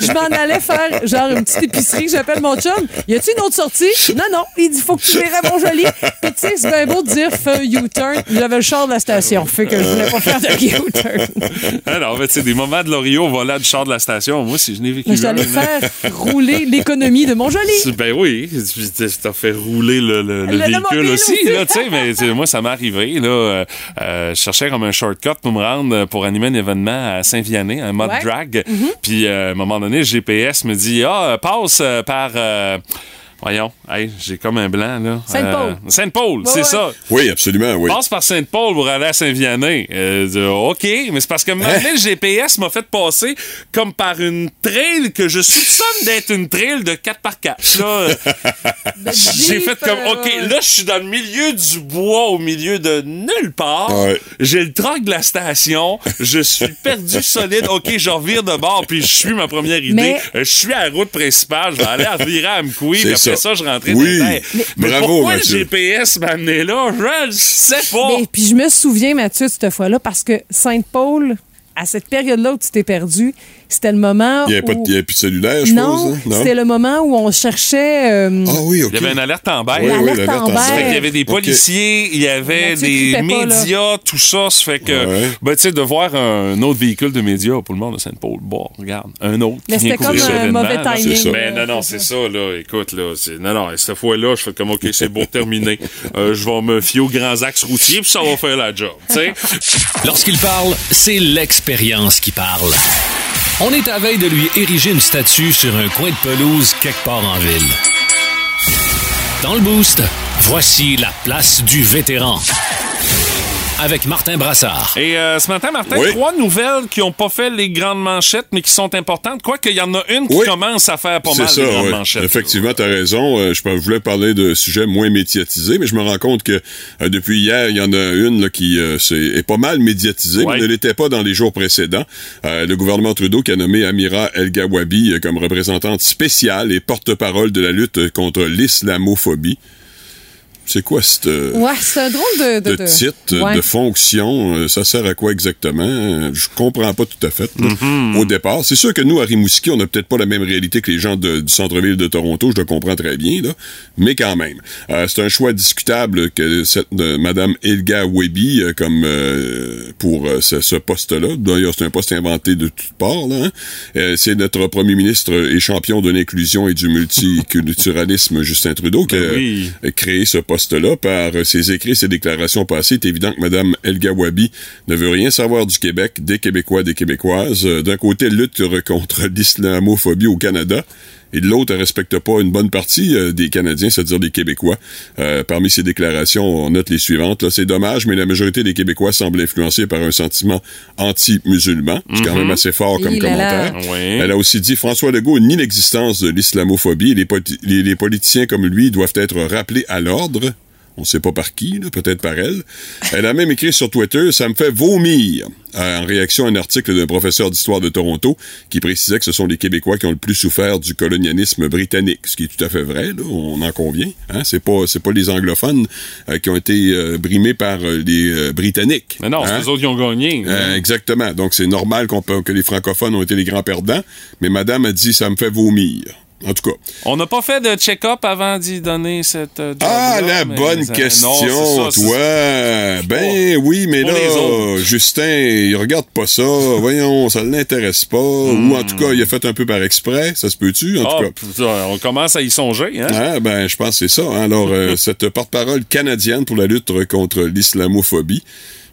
Je m'en allais faire, genre, une petite épicerie. J'appelle mon chum. Y a-tu une autre sortie? Non, non. Il dit, faut que tu viennes à Montjoli. Puis tu sais, c'est bien beau de dire, fais un U-turn. J'avais le char de la station. Fait que je voulais pas faire de U-turn. Alors, en fait, c'est des moments de l'Orio au volant du char de la station. Moi, si je n'ai vécu Mais un, là. Faire rouler l'économie de Montjoli. Ben oui, tu t'as fait rouler le, le- le Le- le véhicule aussi, aussi. là, tu sais, mais moi, ça m'est arrivé, là, euh, euh, je cherchais comme un shortcut pour me rendre pour animer un événement à Saint-Vianney, un mode Ouais. drag, Mhm. puis euh, à un moment donné, le GPS me dit, ah, euh, passe euh, par... euh, Voyons, hey, j'ai comme un blanc, là. Sainte-Paul. Euh, Sainte-Paul, Ouais, c'est ouais. ça. Oui, absolument, oui. Passe par Sainte-Paul pour aller à Saint-Vianney. Euh, OK, mais c'est parce que maintenant, le GPS m'a fait passer comme par une trail que je soupçonne d'être une trail de 4x4. Là, j'ai fait comme, OK, là, je suis dans le milieu du bois, au milieu de nulle part. Ouais. J'ai le truck de la station. Je suis perdu solide. OK, je revire de bord, puis je suis ma première idée. Mais- Euh, Je suis à la route principale. Je vais aller à virer à après ça. ça, je rentrais Oui. dans les terres. Mais Bravo, pourquoi Mathieu. le GPS m'a amené là? Je sais pas. Mais puis je me souviens, Mathieu, de cette fois-là, parce que Sainte-Paul, à cette période-là où tu t'es perdu, c'était le moment Il n'y avait, où... il plus de cellulaire, je non, pense. hein? c'était le moment où on cherchait... euh, Ah oui, OK. Il y avait une alerte en bail. Oui, oui, l'alerte en bail. Qu'il y avait des policiers, il y avait Mathieu des pas, médias, tout ça. Ça fait que, Ouais. ben, tu sais, de voir un autre véhicule de médias pour le monde de Sainte-Paul, bon, regarde, un autre. Mais c'était comme un mauvais timing. Mais non, non, c'est ça, là. Écoute, là. c'est- Non, non, cette fois-là, je fais comme, OK, c'est beau, terminé. Euh, je vais me fier aux grands axes routiers, puis ça va faire la job, tu sais. Lorsqu'il parle, c'est l'expérience qui parle. On est à veille de lui ériger une statue sur un coin de pelouse quelque part en ville. Dans le boost, voici la place du vétéran. Avec Martin Brassard. Et euh, ce matin, Martin, Oui. trois nouvelles qui n'ont pas fait les grandes manchettes, mais qui sont importantes. Quoique, il y en a une qui Oui. commence à faire pas C'est mal ça, les grandes ouais. manchettes. Effectivement, tu as raison. Euh, je voulais parler de sujets moins médiatisés, mais je me rends compte que euh, depuis hier, il y en a une là, qui euh, c'est- est pas mal médiatisée, mais ne l'était pas dans les jours précédents. Euh, le gouvernement Trudeau qui a nommé Amira El Gawabi euh, comme représentante spéciale et porte-parole de la lutte contre l'islamophobie. C'est quoi cette... euh, Ouais, c'est un drôle de... de, de, titre, Ouais. de fonction, euh, ça sert à quoi exactement? Je comprends pas tout à fait là, Mm-hmm. au départ. C'est sûr que nous, à Rimouski, on n'a peut-être pas la même réalité que les gens de- du centre-ville de Toronto, je le comprends très bien, là, mais quand même. Euh, c'est un choix discutable que cette de Madame Elga euh, comme euh, pour euh, ce, ce poste-là. D'ailleurs, c'est un poste inventé de toutes parts. Là, hein. Euh, c'est notre premier ministre et champion de l'inclusion et du multiculturalisme, Justin Trudeau, qui a Ben oui. a créé ce par ses écrits, ses déclarations passées. C'est évident que Mme Elga Wabi ne veut rien savoir du Québec, des Québécois, des Québécoises. Euh, D'un côté, lutte contre l'islamophobie au Canada. Et de l'autre, elle respecte pas une bonne partie euh, des Canadiens, c'est-à-dire des Québécois. Euh, parmi ses déclarations, on note les suivantes. Là, c'est dommage, mais la majorité des Québécois semblent influencés par un sentiment anti-musulman. C'est quand même assez fort comme commentaire. Oui. Elle a aussi dit François Legault nie l'existence de l'islamophobie. Les, poti- les- les politiciens comme lui doivent être rappelés à l'ordre. On sait pas par qui, peut-être par elle. Elle a même écrit sur Twitter Ça me fait vomir euh, en réaction à un article d'un professeur d'histoire de Toronto qui précisait que ce sont les Québécois qui ont le plus souffert du colonialisme britannique, ce qui est tout à fait vrai, là, on en convient. Hein? C'est pas c'est pas les anglophones euh, qui ont été euh, brimés par euh, les Britanniques. Mais non, c'est hein? eux autres qui ont gagné. Euh, exactement. Donc, c'est normal qu'on que les francophones ont été les grands perdants, mais madame a dit ça me fait vomir. En tout cas. On n'a pas fait de check-up avant d'y donner cette. euh, Ah, la bonne non, question, ça, toi. Ben oui, mais Pour là. Justin, il regarde pas ça. Voyons, ça l'intéresse pas. Ou en tout cas, il a fait un peu par exprès. Ça se peut-tu? En Hmm. Ah, tout cas. on commence à y songer, hein? Ah, ben, je pense que c'est ça. hein. Alors, euh, cette porte-parole canadienne pour la lutte contre l'islamophobie,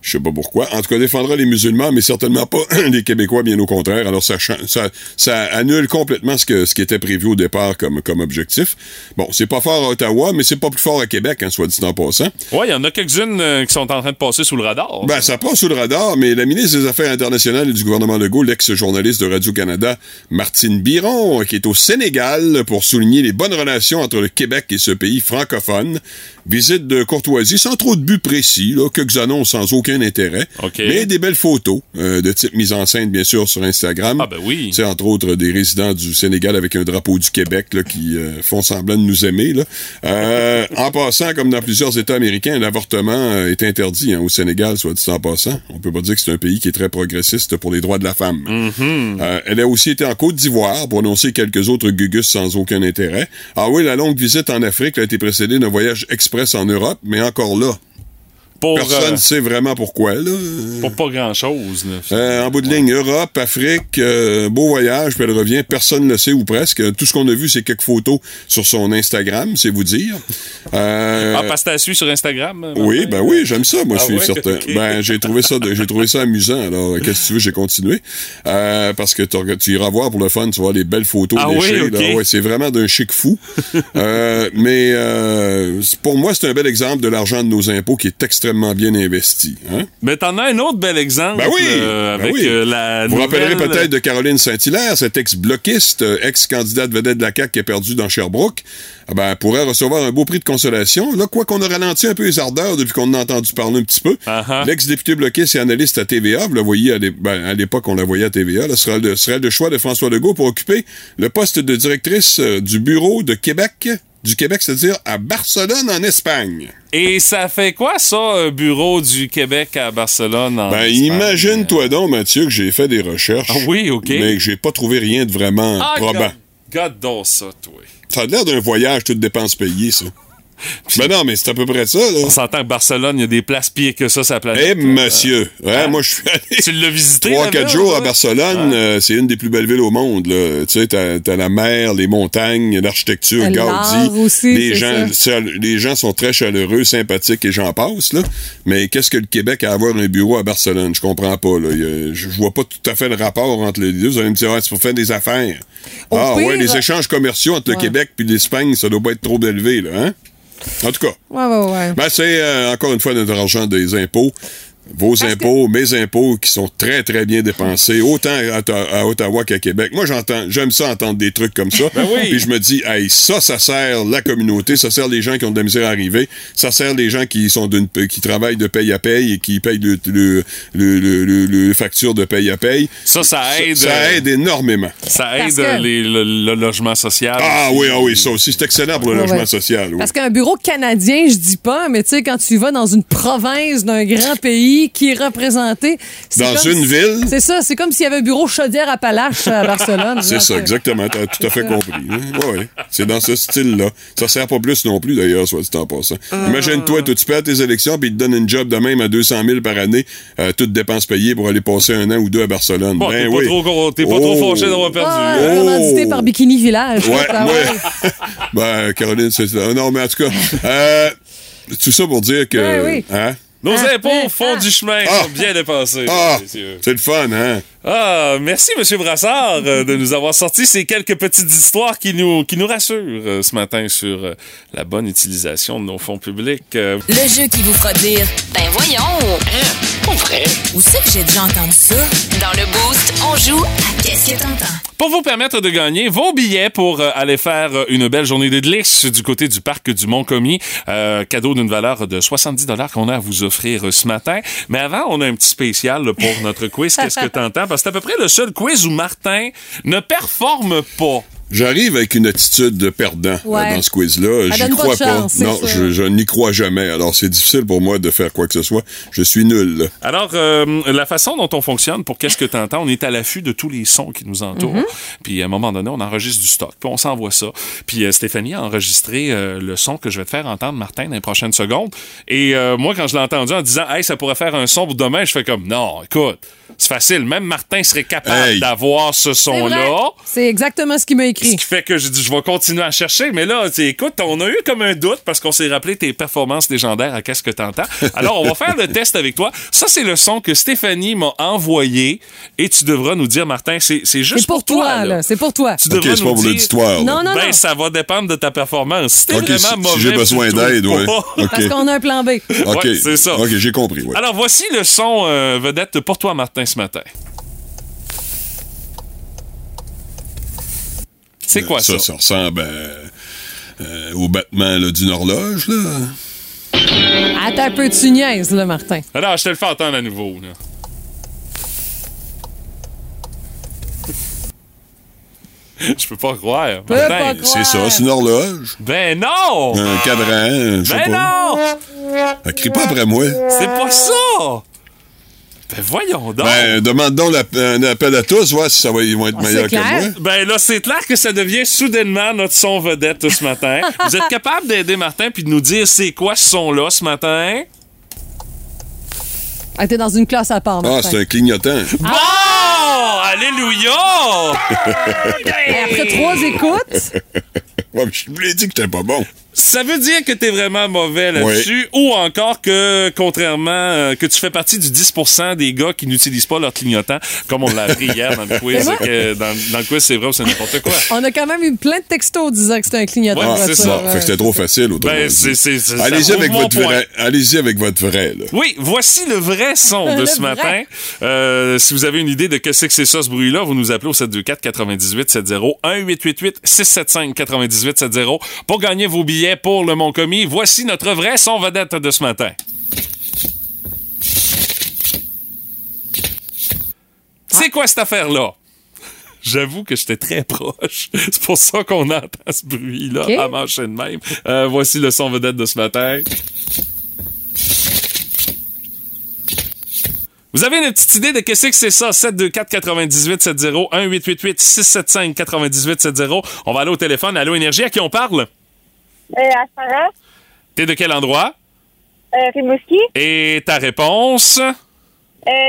je sais pas pourquoi. En tout cas, défendra les musulmans, mais certainement pas les Québécois, bien au contraire. Alors, ça, ça, ça annule complètement ce, que, ce qui était prévu au départ comme, comme objectif. Bon, c'est pas fort à Ottawa, mais c'est pas plus fort à Québec, hein, soit dit en passant. Ouais, il y en a quelques-unes euh, qui sont en train de passer sous le radar. Ben, ça passe sous le radar, mais la ministre des Affaires internationales et du gouvernement Legault, l'ex-journaliste de Radio-Canada, Martine Biron, qui est au Sénégal pour souligner les bonnes relations entre le Québec et ce pays francophone. Visite de courtoisie, sans trop de but précis, là, quelques annonces sans aucun intérêt. OK. Mais des belles photos, euh, de type mise en scène, bien sûr, sur Instagram. Ah, ben oui. C'est entre autres des résidents du Sénégal avec un drapeau du Québec là, qui euh, font semblant de nous aimer. Là. Euh, en passant, comme dans plusieurs États américains, l'avortement est interdit hein, au Sénégal, soit dit en passant. On peut pas dire que c'est un pays qui est très progressiste pour les droits de la femme. Euh, elle a aussi été en Côte d'Ivoire pour annoncer quelques autres gugus sans aucun intérêt. Ah oui, la longue visite en Afrique a été précédée d'un voyage express en Europe, mais encore là, Pour, Personne euh, ne sait vraiment pourquoi, là. Pour pas grand-chose. Euh, en bout de ligne, Europe, Afrique, euh, beau voyage, puis elle revient, personne ne le sait ou presque. Tout ce qu'on a vu, c'est quelques photos sur son Instagram, c'est vous dire. Euh, Ah, parce que t'as su sur Instagram? euh, oui, ben oui, j'aime ça, moi, Ah suivre ouais? certains. Ok. Ben, j'ai trouvé ça, j'ai trouvé ça amusant. Alors, qu'est-ce que tu veux, j'ai continué. Euh, parce que tu iras voir pour le fun, tu vois les belles photos Ah oui. Ouais, c'est vraiment d'un chic fou. euh, mais euh, pour moi, c'est un bel exemple de l'argent de nos impôts qui est extrêmement bien investi. Hein? Mais t'en as un autre bel exemple. Ben oui! euh, ben avec oui. euh, la Vous nouvelle- rappellerez peut-être de Caroline Saint-Hilaire, cette ex-bloquiste, euh, ex-candidate vedette de la CAQ qui a perdu dans Sherbrooke. Ah ben, elle pourrait recevoir un beau prix de consolation. Là, quoi qu'on a ralenti un peu les ardeurs depuis qu'on en a entendu parler un petit peu. L'ex-député bloquiste et analyste à TVA, vous la voyez à ben, à l'époque, on la voyait à TVA, là, serait, le, le choix de François Legault pour occuper le poste de directrice euh, du bureau de Québec, du Québec, c'est-à-dire à Barcelone, en Espagne. Et ça fait quoi, ça, un bureau du Québec à Barcelone? en Ben, Espagne? imagine-toi donc, Mathieu, que j'ai fait des recherches. Ah oui, OK. Mais que j'ai pas trouvé rien de vraiment Ah, probant. God, God donc ça, toi. Ça a l'air d'un voyage, toutes dépenses payées, ça. Ben non, mais c'est à peu près ça, là. On s'entend que Barcelone, il y a des places pires que ça, ça planète. Eh, monsieur. Ouais, moi, je suis allé. Tu l'as visité? Trois, la quatre ville, jours à ouais? Barcelone, euh, c'est une des plus belles villes au monde. Là. Tu sais, t'as, t'as la mer, les montagnes, l'architecture, Gaudi. aussi, les gens, ça, les gens sont très chaleureux, sympathiques et j'en passe. Là. Mais qu'est-ce que le Québec a à avoir un bureau à Barcelone? Je comprends pas. Là. A- je vois pas tout à fait le rapport entre les deux. Vous allez me dire, ah, c'est pour faire des affaires. Au ah pire- ouais, les échanges commerciaux entre le. Québec puis l'Espagne, ça doit pas être trop élevé, là. Hein? En tout cas. Ouais, ouais, ouais. Ben, c'est euh, encore une fois notre argent des impôts. Vos impôts, mes impôts qui sont très, très bien dépensés, autant à, à Ottawa qu'à Québec. Moi, j'entends, j'aime ça entendre des trucs comme ça. Ben oui. Puis je me dis, hey, ça, ça sert la communauté, ça sert les gens qui ont de la misère à arriver, ça sert les gens qui sont d'une, qui travaillent de paye à paye et qui payent le, le, le, le- facture de paye à paye. Ça, ça aide. Ça, euh, aide énormément. Ça aide Parce que- les- le, logement social. Ah oui, ah oui, ça aussi, c'est excellent pour le Ouais, logement ouais. social. oui. Parce qu'un bureau canadien, je dis pas, mais tu sais, quand tu vas dans une province d'un grand pays qui est représenté. c'est Dans une si- ville? C'est ça, c'est comme s'il y avait un bureau Chaudière-Appalaches à Barcelone. C'est ça, tu exactement. T'as tout à fait compris. hein. Ouais, ouais. C'est dans ce style-là. Ça sert pas plus non plus, d'ailleurs, soit dit en passant. Ah. Imagine-toi, toi, tu perds tes élections, puis ils te donnent une job de même à 200 000 par année, euh, toutes dépenses payées pour aller passer un an ou deux à Barcelone. Bon, ben t'es oui. pas trop, t'es pas trop Oh. fâché d'avoir perdu. Ah, commandité par Bikini Village. Ouais, Ah ouais. ben, Caroline, c'est ça. Non, mais en tout cas, euh, tout ça pour dire que... Ben oui. Hein? Nos Ah, impôts ah, font ah. du chemin, Ah. sont bien dépensés. Ah, c'est le fun, hein? Ah, merci, Monsieur Brassard, euh, de nous avoir sorti ces quelques petites histoires qui nous, qui nous rassurent euh, ce matin sur euh, la bonne utilisation de nos fonds publics. Euh, Le jeu qui vous fera dire Ben voyons! Pas vrai? Où c'est que j'ai déjà entendu ça? Dans le Boost, on joue à Qu'est-ce que t'entends? pour vous permettre de gagner vos billets pour euh, aller faire une belle journée de glisse du côté du parc du Mont-Commis, euh, cadeau d'une valeur de 70 dollars qu'on a à vous offrir euh, ce matin. Mais avant, on a un petit spécial là, pour notre quiz. Qu'est-ce que t'entends? Parce que c'est à peu près le seul quiz où Martin ne performe pas. J'arrive avec une attitude de perdant euh, Ouais. dans ce quiz-là. J'y crois pas. chance, Non, je, je n'y crois jamais. Alors, c'est difficile pour moi de faire quoi que ce soit. Je suis nul. là. Alors, euh, la façon dont on fonctionne pour qu'est-ce que tu entends, on est à l'affût de tous les sons qui nous entourent. Mhm. Puis à un moment donné, on enregistre du stock, puis on s'envoie ça. Puis euh, Stéphanie a enregistré euh, le son que je vais te faire entendre, Martin, dans les prochaines secondes. Et euh, moi, quand je l'ai entendu en disant, hey, ça pourrait faire un son pour demain, je fais comme, non, écoute, c'est facile. Même Martin serait capable Hey. d'avoir ce son-là. C'est exactement ce qu'il m'a Ce qui fait que je dis, je vais continuer à chercher. Mais là, écoute, on a eu comme un doute parce qu'on s'est rappelé tes performances légendaires à Qu'est-ce que t'entends. Alors, on va faire le test avec toi. Ça, c'est le son que Stéphanie m'a envoyé et tu devras nous dire, Martin, c'est c'est juste C'est pour toi, là. C'est pour toi. Tu OK, devras c'est nous pas pour dire- l'auditoire. Non, non, ben, non. ça va dépendre de ta performance. Si t'es si, vraiment si mauvais, j'ai besoin d'aide, ouais. pas. OK. Parce qu'on a un plan B. OK. Ouais, c'est ça. OK, j'ai compris. ouais. Alors, voici le son euh, vedette pour toi, Martin, ce matin. C'est quoi ça? ça? Ça ressemble à, euh, au battement là, d'une horloge, là. Attends un peu, tu niaises, là, Martin. Alors, je te le fais entendre à nouveau. Là. Je peux pas croire. Peux Martin. pas croire. C'est ça, c'est une horloge. Ben non! Un cadran, je sais Ben pas. non! Euh, Crie pas après moi. C'est pas ça! Ben voyons donc! Ben, demande donc un appel à tous, voir si ça va, ils vont être Ah, meilleurs que moi. Ben là, c'est clair que ça devient soudainement notre son vedette ce matin. Vous êtes capable d'aider Martin puis de nous dire c'est quoi ce son-là ce matin? Ah, t'es dans une classe à part, Ah, Martin. c'est un clignotant. Bon! Alléluia! Et après trois écoutes, je vous l'ai dit que j'étais pas bon. Ça veut dire que t'es vraiment mauvais là-dessus, ou encore que, contrairement, euh, que tu fais partie du 10% des gars qui n'utilisent pas leur clignotant, comme on l'a appris hier dans le quiz. moi- que dans, dans le quiz, c'est vrai ou c'est n'importe quoi. on a quand même eu plein de textos disant que c'était un clignotant. Ouais, c'est ça. Fait que c'était trop facile, autrement Ben, dit. c'est- c'est- c'est- ça Allez-y avec votre point. vrai. Allez-y avec votre vrai, là. Oui, voici le vrai son de ce vrai. matin. Euh, si vous avez une idée de que c'est que c'est ça, ce bruit-là, vous nous appelez au 724 98 70 1 888 675 98 70 pour gagner vos billets pour le Mont Commis. Voici notre vrai son vedette de ce matin. C'est quoi cette affaire-là? J'avoue que j'étais très proche. C'est pour ça qu'on entend ce bruit-là à marcher de même. Euh, voici le son vedette de ce matin. Vous avez une petite idée de qu'est-ce que c'est ça? 724 98 70 1 888 675 98 70. On va aller au téléphone. Allô Énergie, à qui on parle? Euh, à Sarah, T'es de quel endroit? euh, Rimouski, Et ta réponse? euh,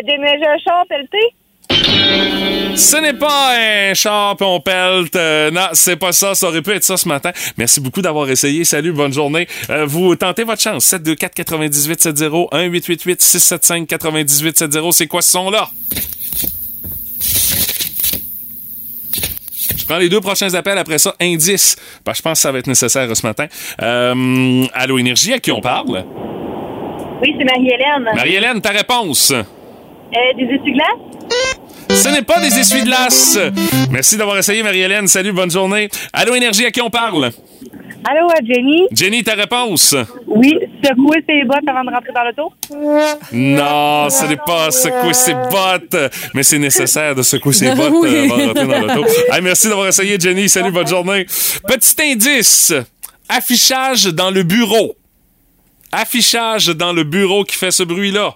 déménageur char pelleté. Ce n'est pas un char on. Euh, non, c'est pas ça. Ça aurait pu être ça ce matin. Merci beaucoup d'avoir essayé. Salut, bonne journée. Euh, vous tentez votre chance. 724 98 70 1 888 675 98 70. C'est quoi ce son-là? Je prends les deux prochains appels après ça. Indice. Ben, je pense que ça va être nécessaire euh, ce matin. Euh, Allô Énergie, à qui on parle? Oui, c'est Marie-Hélène. Marie-Hélène, ta réponse? Euh, des essuie-glaces? Ce n'est pas des essuie-glaces. Merci d'avoir essayé, Marie-Hélène. Salut, bonne journée. Allô, Énergie, à qui on parle? Allô, à Jenny? Jenny, ta réponse? Oui, secouer ses bottes avant de rentrer dans l'auto? Non, ce n'est pas secouer ses bottes, mais c'est nécessaire de secouer ses bottes Oui. euh, avant de rentrer dans l'auto. Hey, merci d'avoir essayé, Jenny. Salut, bonne journée. Petit indice. Affichage dans le bureau. Affichage dans le bureau qui fait ce bruit-là.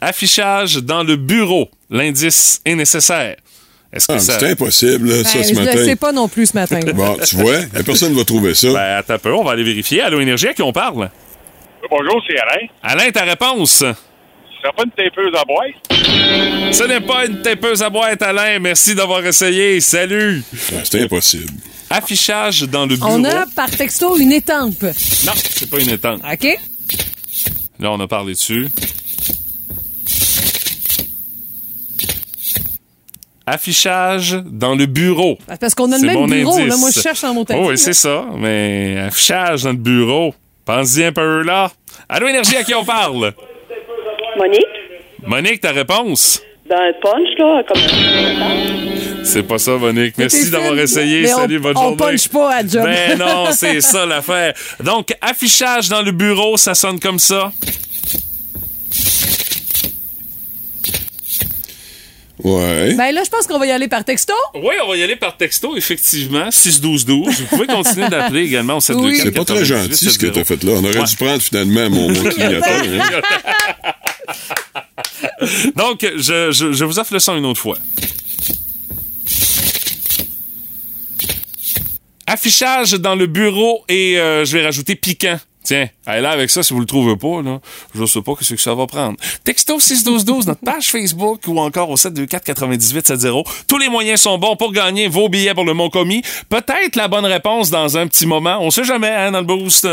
Affichage dans le bureau. L'indice est nécessaire. Est-ce que Ah, ça... C'est impossible, là, ça, Ben, ce je le matin. sais pas non plus ce matin. Bon, tu vois, la personne va trouver ça. Ben, attends un peu, on va aller vérifier. Allô, Énergie, à qui on parle? Bonjour, c'est Alain. Alain, ta réponse? Ce pas une tapeuse à boîte? Ce n'est pas une tapeuse à boîte, Alain. Merci d'avoir essayé. Salut. Ah, C'est impossible. Affichage dans le bureau. On a par texto une étampe. Non, c'est pas une étampe. OK? Là, on a parlé dessus. Affichage dans le bureau. Parce qu'on a le C'est même mon bureau. indice. Là. Moi, je cherche dans mon Oh, oui, c'est ça. Mais affichage dans le bureau. Pense-y un peu là. Allô, Énergie, à qui on parle? Monique? Monique, ta réponse? Dans le punch, là, comme C'est pas ça, Monique. Merci d'avoir essayé. Mais on- Salut, bonne on journée. punch pas à job. Ben non, c'est ça l'affaire. Donc, affichage dans le bureau, ça sonne comme ça. Ouais. Ben là, je pense qu'on va y aller par texto. Oui, on va y aller par texto, effectivement. 6-12-12. Vous pouvez continuer d'appeler également au 7 Oui. C'est pas très gentil ce que t'as fait là. On aurait dû prendre finalement mon, mon clignotant. hein. Donc, je, je, je vous offre le son une autre fois. Affichage dans le bureau et euh, je vais rajouter piquant. Tiens, allez là avec ça si vous le trouvez pas, là. Je sais pas ce que ça va prendre. Texto 61212, notre page Facebook ou encore au 724 98 70. Tous les moyens sont bons pour gagner vos billets pour le Mont Commis. Peut-être la bonne réponse dans un petit moment. On sait jamais, hein, dans le boost.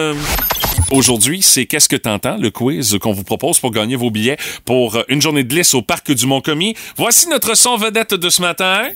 Aujourd'hui, c'est Qu'est-ce que t'entends? Le quiz qu'on vous propose pour gagner vos billets pour une journée de glisse au parc du Mont-Commis. Voici notre son vedette de ce matin.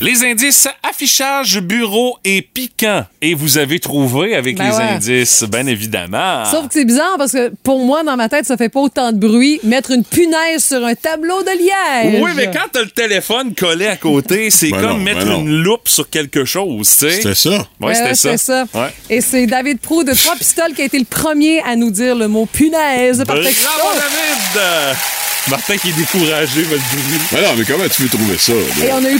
Les indices affichage, bureau et piquant. Et vous avez trouvé avec Ben les ouais. indices, bien évidemment. Sauf que c'est bizarre parce que pour moi, dans ma tête, ça fait pas autant de bruit mettre une punaise sur un tableau de liège. Oui, mais quand t'as le téléphone collé à côté, c'est Ben comme non, mettre ben une loupe sur quelque chose, tu sais. C'était ça. Oui, Ouais, c'était ça. c'est ça. Ouais. Et c'est David Prou de Trois Pistoles qui a été le premier à nous dire le mot punaise par Bravo, texto. David! Martin qui est découragé, va le dire. Mais non, mais comment tu veux trouver ça? là? Et on a eu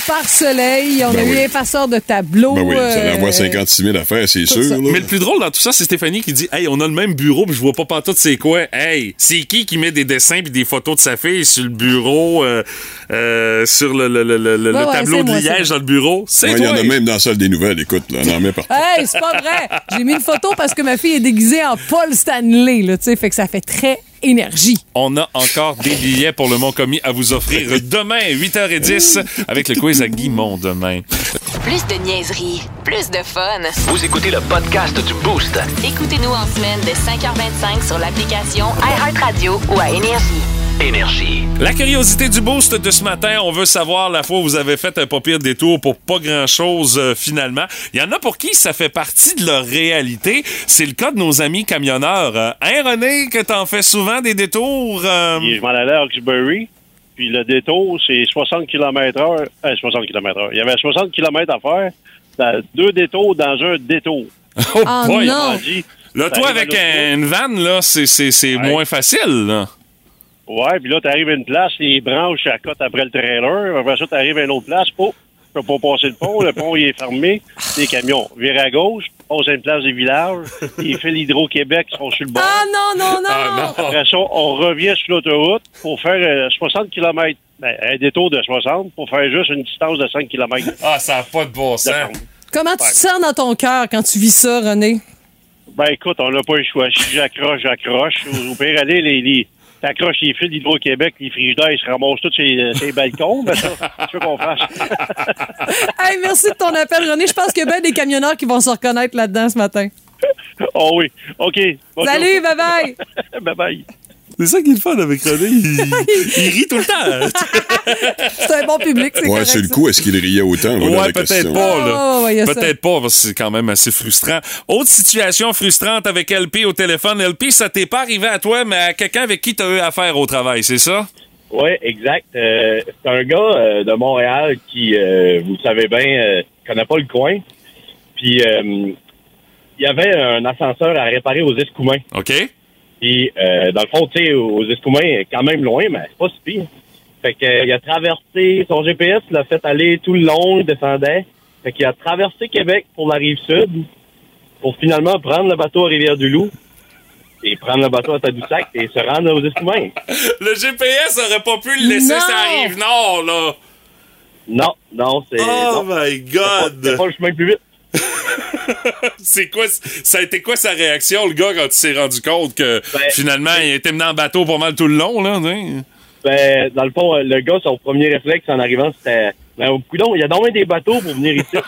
on Ben a eu oui. effaceur de tableau. Ben oui, ça euh, l'envoie 56 000 affaires, c'est sûr. là. Mais le plus drôle dans tout ça, c'est Stéphanie qui dit Hey, on a le même bureau, puis je vois pas pantoute c'est quoi? Hey, c'est qui qui met des dessins puis des photos de sa fille sur le bureau, euh, euh, sur le, le- le- le- le Ouais, ouais, tableau de moi, liège dans le bureau? C'est Ouais, Il y en a même dans la salle des nouvelles, écoute, là, on en met partout. Hey, c'est pas vrai! J'ai mis une photo parce que ma fille est déguisée en Paul Stanley, là, tu sais, fait que ça fait très énergie. On a encore des billets pour le Mont Commis à vous offrir demain, 8h10, avec le quiz à Guimont demain. Plus de niaiserie, plus de fun. Vous écoutez le podcast du Boost. Écoutez-nous en semaine de 5h25 sur l'application iHeartRadio ou à Énergie. Énergie. La curiosité du boost de ce matin, on veut savoir la fois où vous avez fait un pas pire détour pour pas grand-chose euh, finalement. Il y en a pour qui ça fait partie de leur réalité. C'est le cas de nos amis camionneurs. Euh, hein, René, que t'en fais souvent des détours? euh, je m'en allais à Hawkesbury. Puis le détour, c'est 60 km heure. Euh, 60 km heure. Il y avait 60 km à faire. Dans deux détours dans un détour. Oh boy! non. Dit, Là, toi, avec un- une vanne, là, c'est, c'est, c'est Ouais. moins facile, là. Ouais, puis là, t'arrives à une place, les branches à côte après le trailer. Après ça, t'arrives à une autre place. Oh, tu peux pas passer le pont. Le pont, il est fermé. Les camions virent à gauche, passe à une place du village. Les fils Hydro-Québec sont sur le bord. Ah non, non, non! Ah, non. Après ça, on revient sur l'autoroute pour faire euh, 60 km. Ben, un détour de 60 pour faire juste une distance de 5 km. Ah, ça n'a pas de bon sens. Comment tu te sens dans ton cœur quand tu vis ça, René? Ben écoute, on n'a pas le choix. Si j'accroche, j'accroche. Au, pire, aller, les, les, t'accroches les fils d'Hydro-Québec, les frigidaires, ils se ramassent tous ces, ces balcons. Ben ça, tu veux qu'on fasse? Hey, merci de ton appel, René. Je pense qu'il y a bien des camionneurs qui vont se reconnaître là-dedans ce matin. Oh oui. OK. Bonjour. Salut, bye-bye! Bye-bye. C'est ça qui est le fun avec René. Il, il rit tout le temps. C'est un bon public, c'est Ouais, sur le coup, est-ce qu'il riait autant? Voilà ouais, la peut-être question. pas, là. Ah, ouais, peut-être pas, parce que c'est quand même assez frustrant. Autre situation frustrante avec LP au téléphone. LP, ça t'est pas arrivé à toi, mais à quelqu'un avec qui t'as eu affaire au travail, c'est ça? Oui, exact. Euh, c'est un gars euh, de Montréal qui, euh, vous le savez bien, euh, connaît pas le coin. Puis, euh, il y avait un ascenseur à réparer aux Escoumins. OK. Puis, euh, dans le fond, tu sais, aux Escoumins, quand même loin, mais c'est pas si pire. Fait que, euh, il a traversé, son GPS l'a fait aller tout le long, il descendait. Fait qu'il a traversé Québec pour la rive sud, pour finalement prendre le bateau à Rivière-du-Loup, et prendre le bateau à Tadoussac et se rendre aux Escoumins. Le GPS aurait pas pu le laisser Non! sur la rive nord, là. Non, non, c'est... Oh non. my God! C'est pas le chemin le plus vite. C'est quoi, ça a été quoi sa réaction, le gars, quand il s'est rendu compte que finalement, il était mené en bateau pas mal tout le long, là? hein? Ben, dans le fond, le gars, son premier réflexe en arrivant, c'était ben, au coudon, il y a donc des bateaux pour venir ici.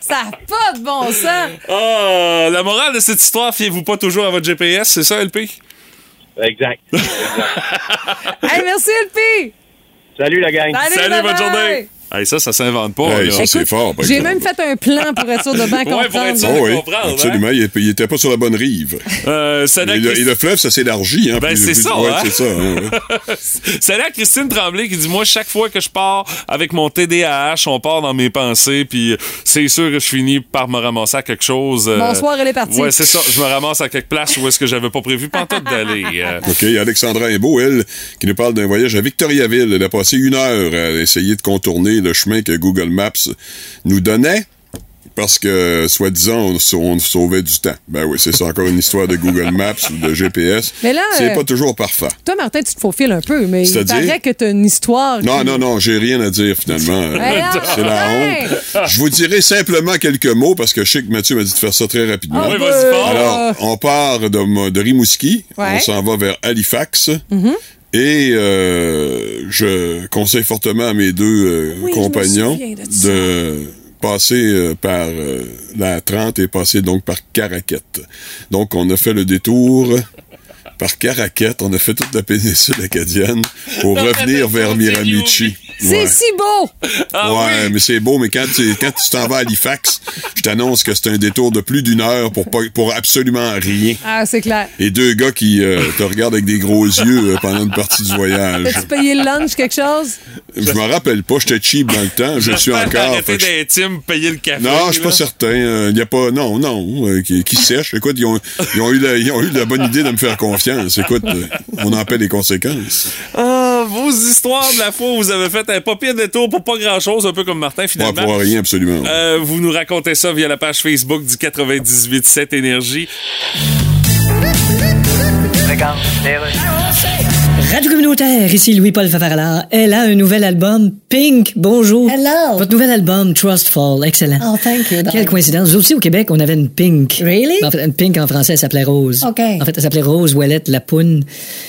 Ça n'a pas de bon sens! Ah, la morale de cette histoire, fiez-vous pas toujours à votre GPS, c'est ça, LP? exact. Hey, merci, LP! Salut la gang. Salut, Salut, bonne journée! Hey, ça, ça s'invente pas. Hey, ça, c'est fort, J'ai même fait un plan pour être sûr de bien Ouais, comprendre. pour être sûr. Oh oui, comprendre, absolument. Il, il était pas sur la bonne rive. Euh, Et le, Christ- et le fleuve, ça s'élargit. Hein, Ben, c'est ça, ouais, hein? c'est ça. hein, ouais. Salut à Christine Tremblay qui dit Moi, chaque fois que je pars avec mon TDAH, on part dans mes pensées, puis c'est sûr que je finis par me ramasser à quelque chose. euh, Bonsoir, elle est partie. Ouais, c'est ça. Je me ramasse à quelque place où est-ce que j'avais pas prévu pantoute d'aller. euh. OK, Alexandra Imbeau, elle, qui nous parle d'un voyage à Victoriaville. Elle a passé une heure à essayer de contourner le chemin que Google Maps nous donnait. Parce que, soi-disant, on, on sauvait du temps. Ben oui, c'est ça, encore une histoire de Google Maps ou de GPS. Mais là, c'est euh, pas toujours parfait. Toi, Martin, tu te faufiles un peu, mais il paraît que tu as une histoire. Non, qui- non, non, j'ai rien à dire finalement. Hey, c'est la honte. Je vous dirai simplement quelques mots parce que je sais que Mathieu m'a dit de faire ça très rapidement. Ah, Oui, vas-y fort. Alors, on part de, de Rimouski, Ouais. on s'en va vers Halifax. Mhm. Et euh, je conseille fortement à mes deux euh, Oui, compagnons de passer euh, par la 30 et passer donc par Caraquette. Donc, on a fait le détour par Caraquette. On a fait toute la péninsule acadienne pour revenir vers Miramichi. C'est Ouais. si beau! Ah ouais, mais c'est beau, mais quand tu quand tu t'en vas à Halifax, je t'annonce que c'est un détour de plus d'une heure pour pas, pour absolument rien. Ah, c'est clair. Et deux gars qui euh, te regardent avec des gros yeux euh, pendant une partie du voyage. T'as-tu payé le lunch, quelque chose? Je me rappelle pas, j'étais cheap dans le temps, je suis encore. Fait team, payer le café. Non, je suis pas certain. Il y a pas. Non, non. euh, qui, qui sèche. Écoute, ils ont, ils, ont eu la, ils ont eu la bonne idée de me faire confiance. Écoute, euh, on en paie les conséquences. Ah, vos histoires de la fois où vous avez fait un pas pire détour pour pas grand-chose, un peu comme Martin, Pas finalement. pour rien, absolument. Euh, vous nous racontez ça via la page Facebook du 98.7 Énergie. Radio communautaire, ici Louis-Paul Favarala. Elle a un nouvel album, Pink. Bonjour. Hello. Votre nouvel album, Trust Fall. Excellent. Oh, thank you. Quelle coïncidence. Nous aussi, au Québec, on avait une Pink. Really? En fait, une Pink en français, elle s'appelait Rose. OK. En fait, elle s'appelait Rose Ouellette Lapoune.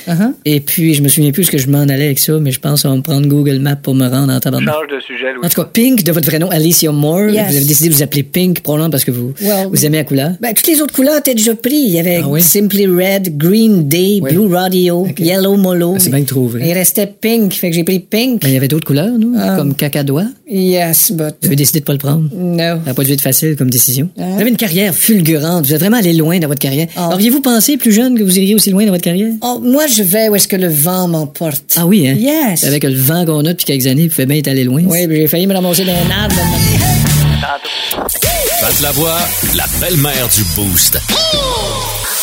Uh-huh. Et puis, je me souviens plus ce que je m'en allais avec ça, mais je pense qu'on va me prendre Google Maps pour me rendre en tabarnak. Change de sujet, Louis. En tout cas, Pink, de votre vrai nom, Alicia Moore. Yes. Vous avez décidé de vous appeler Pink, probablement parce que vous, Well, vous aimez la couleur. Ben, toutes les autres couleurs étaient déjà prises. Il y avait Ah oui? Simply Red, Green Day, Oui. Blue Radio, Yellow Molo. Ah, c'est bien trouvé. Il restait Pink, fait que j'ai pris Pink. Mais il y avait d'autres couleurs, nous, Ah. comme cacadois. Yes, but... Vous avez décidé de pas le prendre. No. Ça n'a pas dû être facile comme décision. Hein? Vous avez une carrière fulgurante. Vous êtes vraiment allé loin dans votre carrière. Ah. Auriez-vous pensé, plus jeune, que vous iriez aussi loin dans votre carrière? Oh, moi, je vais où est-ce que le vent m'emporte. Ah oui, hein? Yes. Avec le vent qu'on a depuis quelques années, vous faites bien être allé loin. Oui, j'ai failli me ramasser dans un arbre. Pat la voix, la belle-mère du Boost.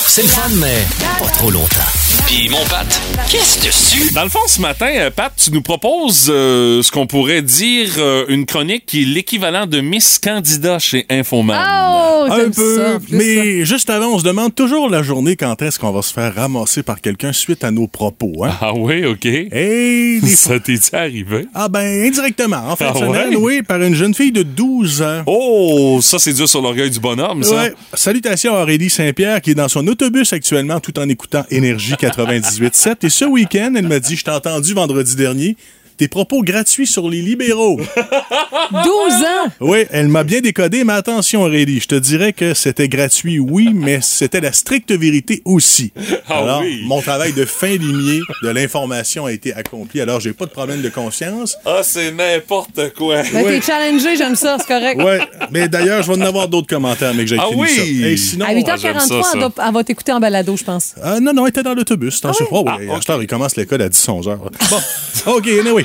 C'est le fun, mais pas trop longtemps. Puis mon Pat, qu'est-ce dessus? Dans le fond, ce matin, euh, Pat, tu nous proposes euh, ce qu'on pourrait dire euh, une chronique qui est l'équivalent de Miss Candidat chez Infoman. Oh, Un peu, ça, mais juste avant, on se demande toujours la journée quand est-ce qu'on va se faire ramasser par quelqu'un suite à nos propos. Hein? Ah oui, OK. Et des fois- Ça t'est-tu arrivé? Ah ben, indirectement, en fin Ah de semaine, ouais? oui, par une jeune fille de 12 ans. Oh, ça, c'est dur sur l'orgueil du bonhomme, ça. Ouais. Salutations à Aurélie Saint-Pierre qui est dans son autobus actuellement tout en écoutant Énergie 98.7. Et ce week-end, elle m'a dit, je t'ai entendu vendredi dernier, tes propos gratuits sur les libéraux. 12 ans! Oui, elle m'a bien décodé, mais attention Aurélie, je te dirais que c'était gratuit, oui, mais c'était la stricte vérité aussi. Ah alors, oui. mon travail de fin limier de l'information a été accompli, alors j'ai pas de problème de conscience. Ah, c'est n'importe quoi. Ben, Ouais. T'es challengé, j'aime ça, c'est correct. Ouais, mais d'ailleurs, je vais en avoir d'autres commentaires, mais que j'ai Ah fini oui! ça. Et sinon, À j'aime ça, 8h43, ça. elle, doit- elle va t'écouter en balado, je pense. Ah, non, non, elle était dans l'autobus. Attention. Oh, oui, cette heure, il commence l'école à 10-11 heures. Bon, OK, anyway.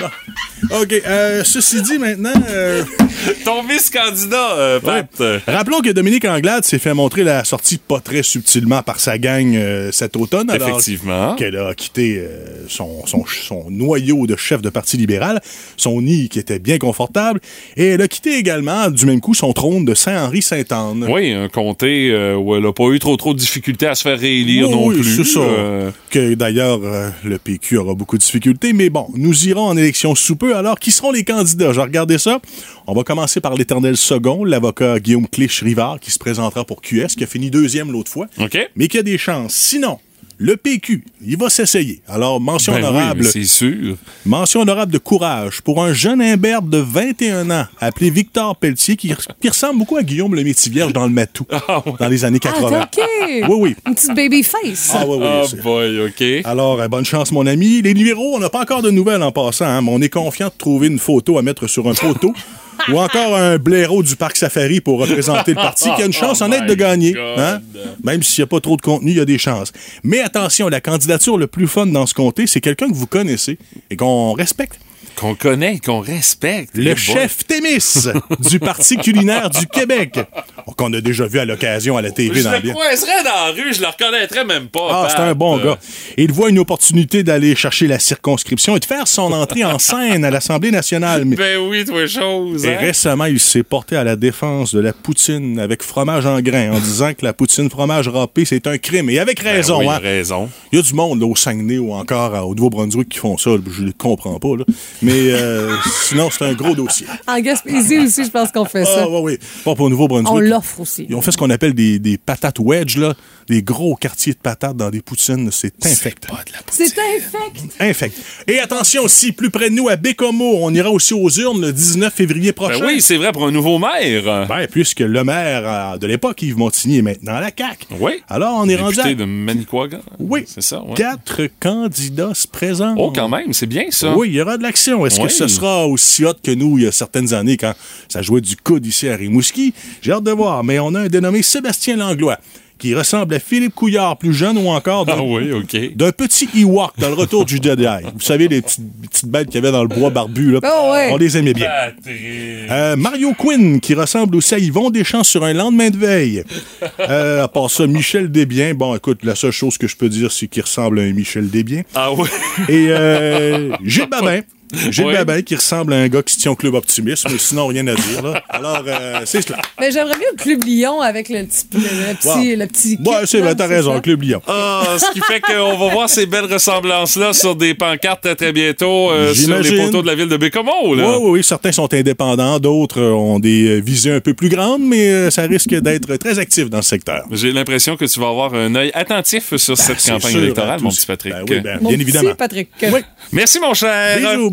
Bon. OK, euh, ceci dit, maintenant... euh, Ton Miss Candidat, euh, Pat. ouais. Rappelons que Dominique Anglade s'est fait montrer la sortie pas très subtilement par sa gang euh, cet automne. alors Effectivement. Qu'elle a quitté son, son, son noyau de chef de Parti libéral, son nid qui était bien confortable, et elle a quitté également, du même coup, son trône de Saint-Henri-Sainte-Anne. Oui, un comté où elle n'a pas eu trop trop de difficultés à se faire réélire Oui, non oui, plus. C'est ça. Que d'ailleurs, le PQ aura beaucoup de difficultés. Mais bon, nous irons en élection sous peu. Alors, qui seront les candidats? J'ai regardé ça. On va commencer par l'éternel second, l'avocat Guillaume Clich-Rivard, qui se présentera pour QS, qui a fini deuxième l'autre fois. OK. Mais qui a des chances. Sinon, le PQ, il va s'essayer. Alors, mention ben honorable. c'est sûr. Mention honorable de courage pour un jeune imberbe de 21 ans appelé Victor Pelletier qui, qui ressemble beaucoup à Guillaume le Métis-Vierge dans le Matou dans les années 80. Ah, OK! Oui, oui. Une petite baby face. Ah, oui, oui. Ah c'est- boy, OK. alors, euh, bonne chance, mon ami. Les libéraux, on n'a pas encore de nouvelles en passant, hein, mais on est confiant de trouver une photo à mettre sur un poteau ou encore un blaireau du parc safari pour représenter le parti qui a une chance Oh honnête my de gagner. Hein? Même s'il n'y a pas trop de contenu, il y a des chances. Mais attention, la candidature le plus fun dans ce comté, c'est quelqu'un que vous connaissez et qu'on respecte. Qu'on connaît qu'on respecte. Le chef Témis du Parti culinaire du Québec, qu'on a déjà vu à l'occasion à la TV Je dans le bien. dans la rue, je le reconnaîtrais même pas. Ah, c'est un bon gars. Il voit une opportunité d'aller chercher la circonscription et de faire son entrée en scène à l'Assemblée nationale. Mais Ben oui, toi, chose. et hein? récemment, il s'est porté à la défense de la poutine avec fromage en grains en disant que la poutine fromage râpé, c'est un crime. Et avec Ben raison, oui, hein? raison. Il y a du monde là, au Saguenay ou encore à- au Nouveau-Brunswick qui font ça. Je ne comprends pas. Là. Mais euh, sinon, c'est un gros dossier. En Gaspésie aussi, je pense qu'on fait Ah, ça. oui, oui. Pas pour Nouveau-Brunswick. On l'offre aussi. Ils ont fait ce qu'on appelle des, des patates wedge, là. Des gros quartiers de patates dans des poutines. C'est infect. C'est infect. Infect. Et attention aussi, plus près de nous, à Bécomo, on ira aussi aux urnes le 19 février prochain. Ben oui, c'est vrai pour un nouveau maire. Ben, puisque le maire euh, de l'époque, Yves Montigny, est maintenant à la CAQ. Oui. Alors, on est rendu à de Manicouagan. Oui. C'est ça, ouais. quatre candidats se présentent. Oh, quand même, c'est bien ça. Oui, il y aura de l'action. Est-ce Oui. que ce sera aussi hot que nous il y a certaines années quand ça jouait du coude ici à Rimouski? J'ai hâte de voir, mais on a un dénommé Sébastien Langlois qui ressemble à Philippe Couillard, plus jeune ou encore d'un Ah oui, d'un petit Ewok dans le retour du Jedi. Vous savez, les petites, bêtes qu'il y avait dans le bois barbu, là. Oh ouais. on les aimait bien. Euh, Mario Quinn, qui ressemble aussi à Yvon Deschamps sur un lendemain de veille. Euh, à part ça, Michel Desbiens. Bon, écoute, la seule chose que je peux dire, c'est qu'il ressemble à un Michel Desbiens. Ah oui. Et euh, Gilles Babin. Gilles Ouais. Babin, qui ressemble à un gars qui se tient au Club Optimisme, mais sinon, rien à dire. Là. Alors, euh, c'est cela. Mais j'aimerais mieux le Club Lyon avec le petit. Le, le petit, Wow. le petit Ouais, c'est vrai, t'as raison, ça? Club Lyon. Ah, ce qui fait qu'on va voir ces belles ressemblances-là sur des pancartes très, très bientôt euh, sur les poteaux de la ville de Bécomo. Oui, Là. oui, oui, certains sont indépendants, d'autres ont des euh, visées un peu plus grandes, mais euh, ça risque d'être très actif dans le secteur. J'ai l'impression que tu vas avoir un œil attentif sur cette c'est campagne sûr, électorale, mon petit Patrick. Ben oui, ben, Mon bien évidemment. Patrick. Merci, mon cher. Bisous.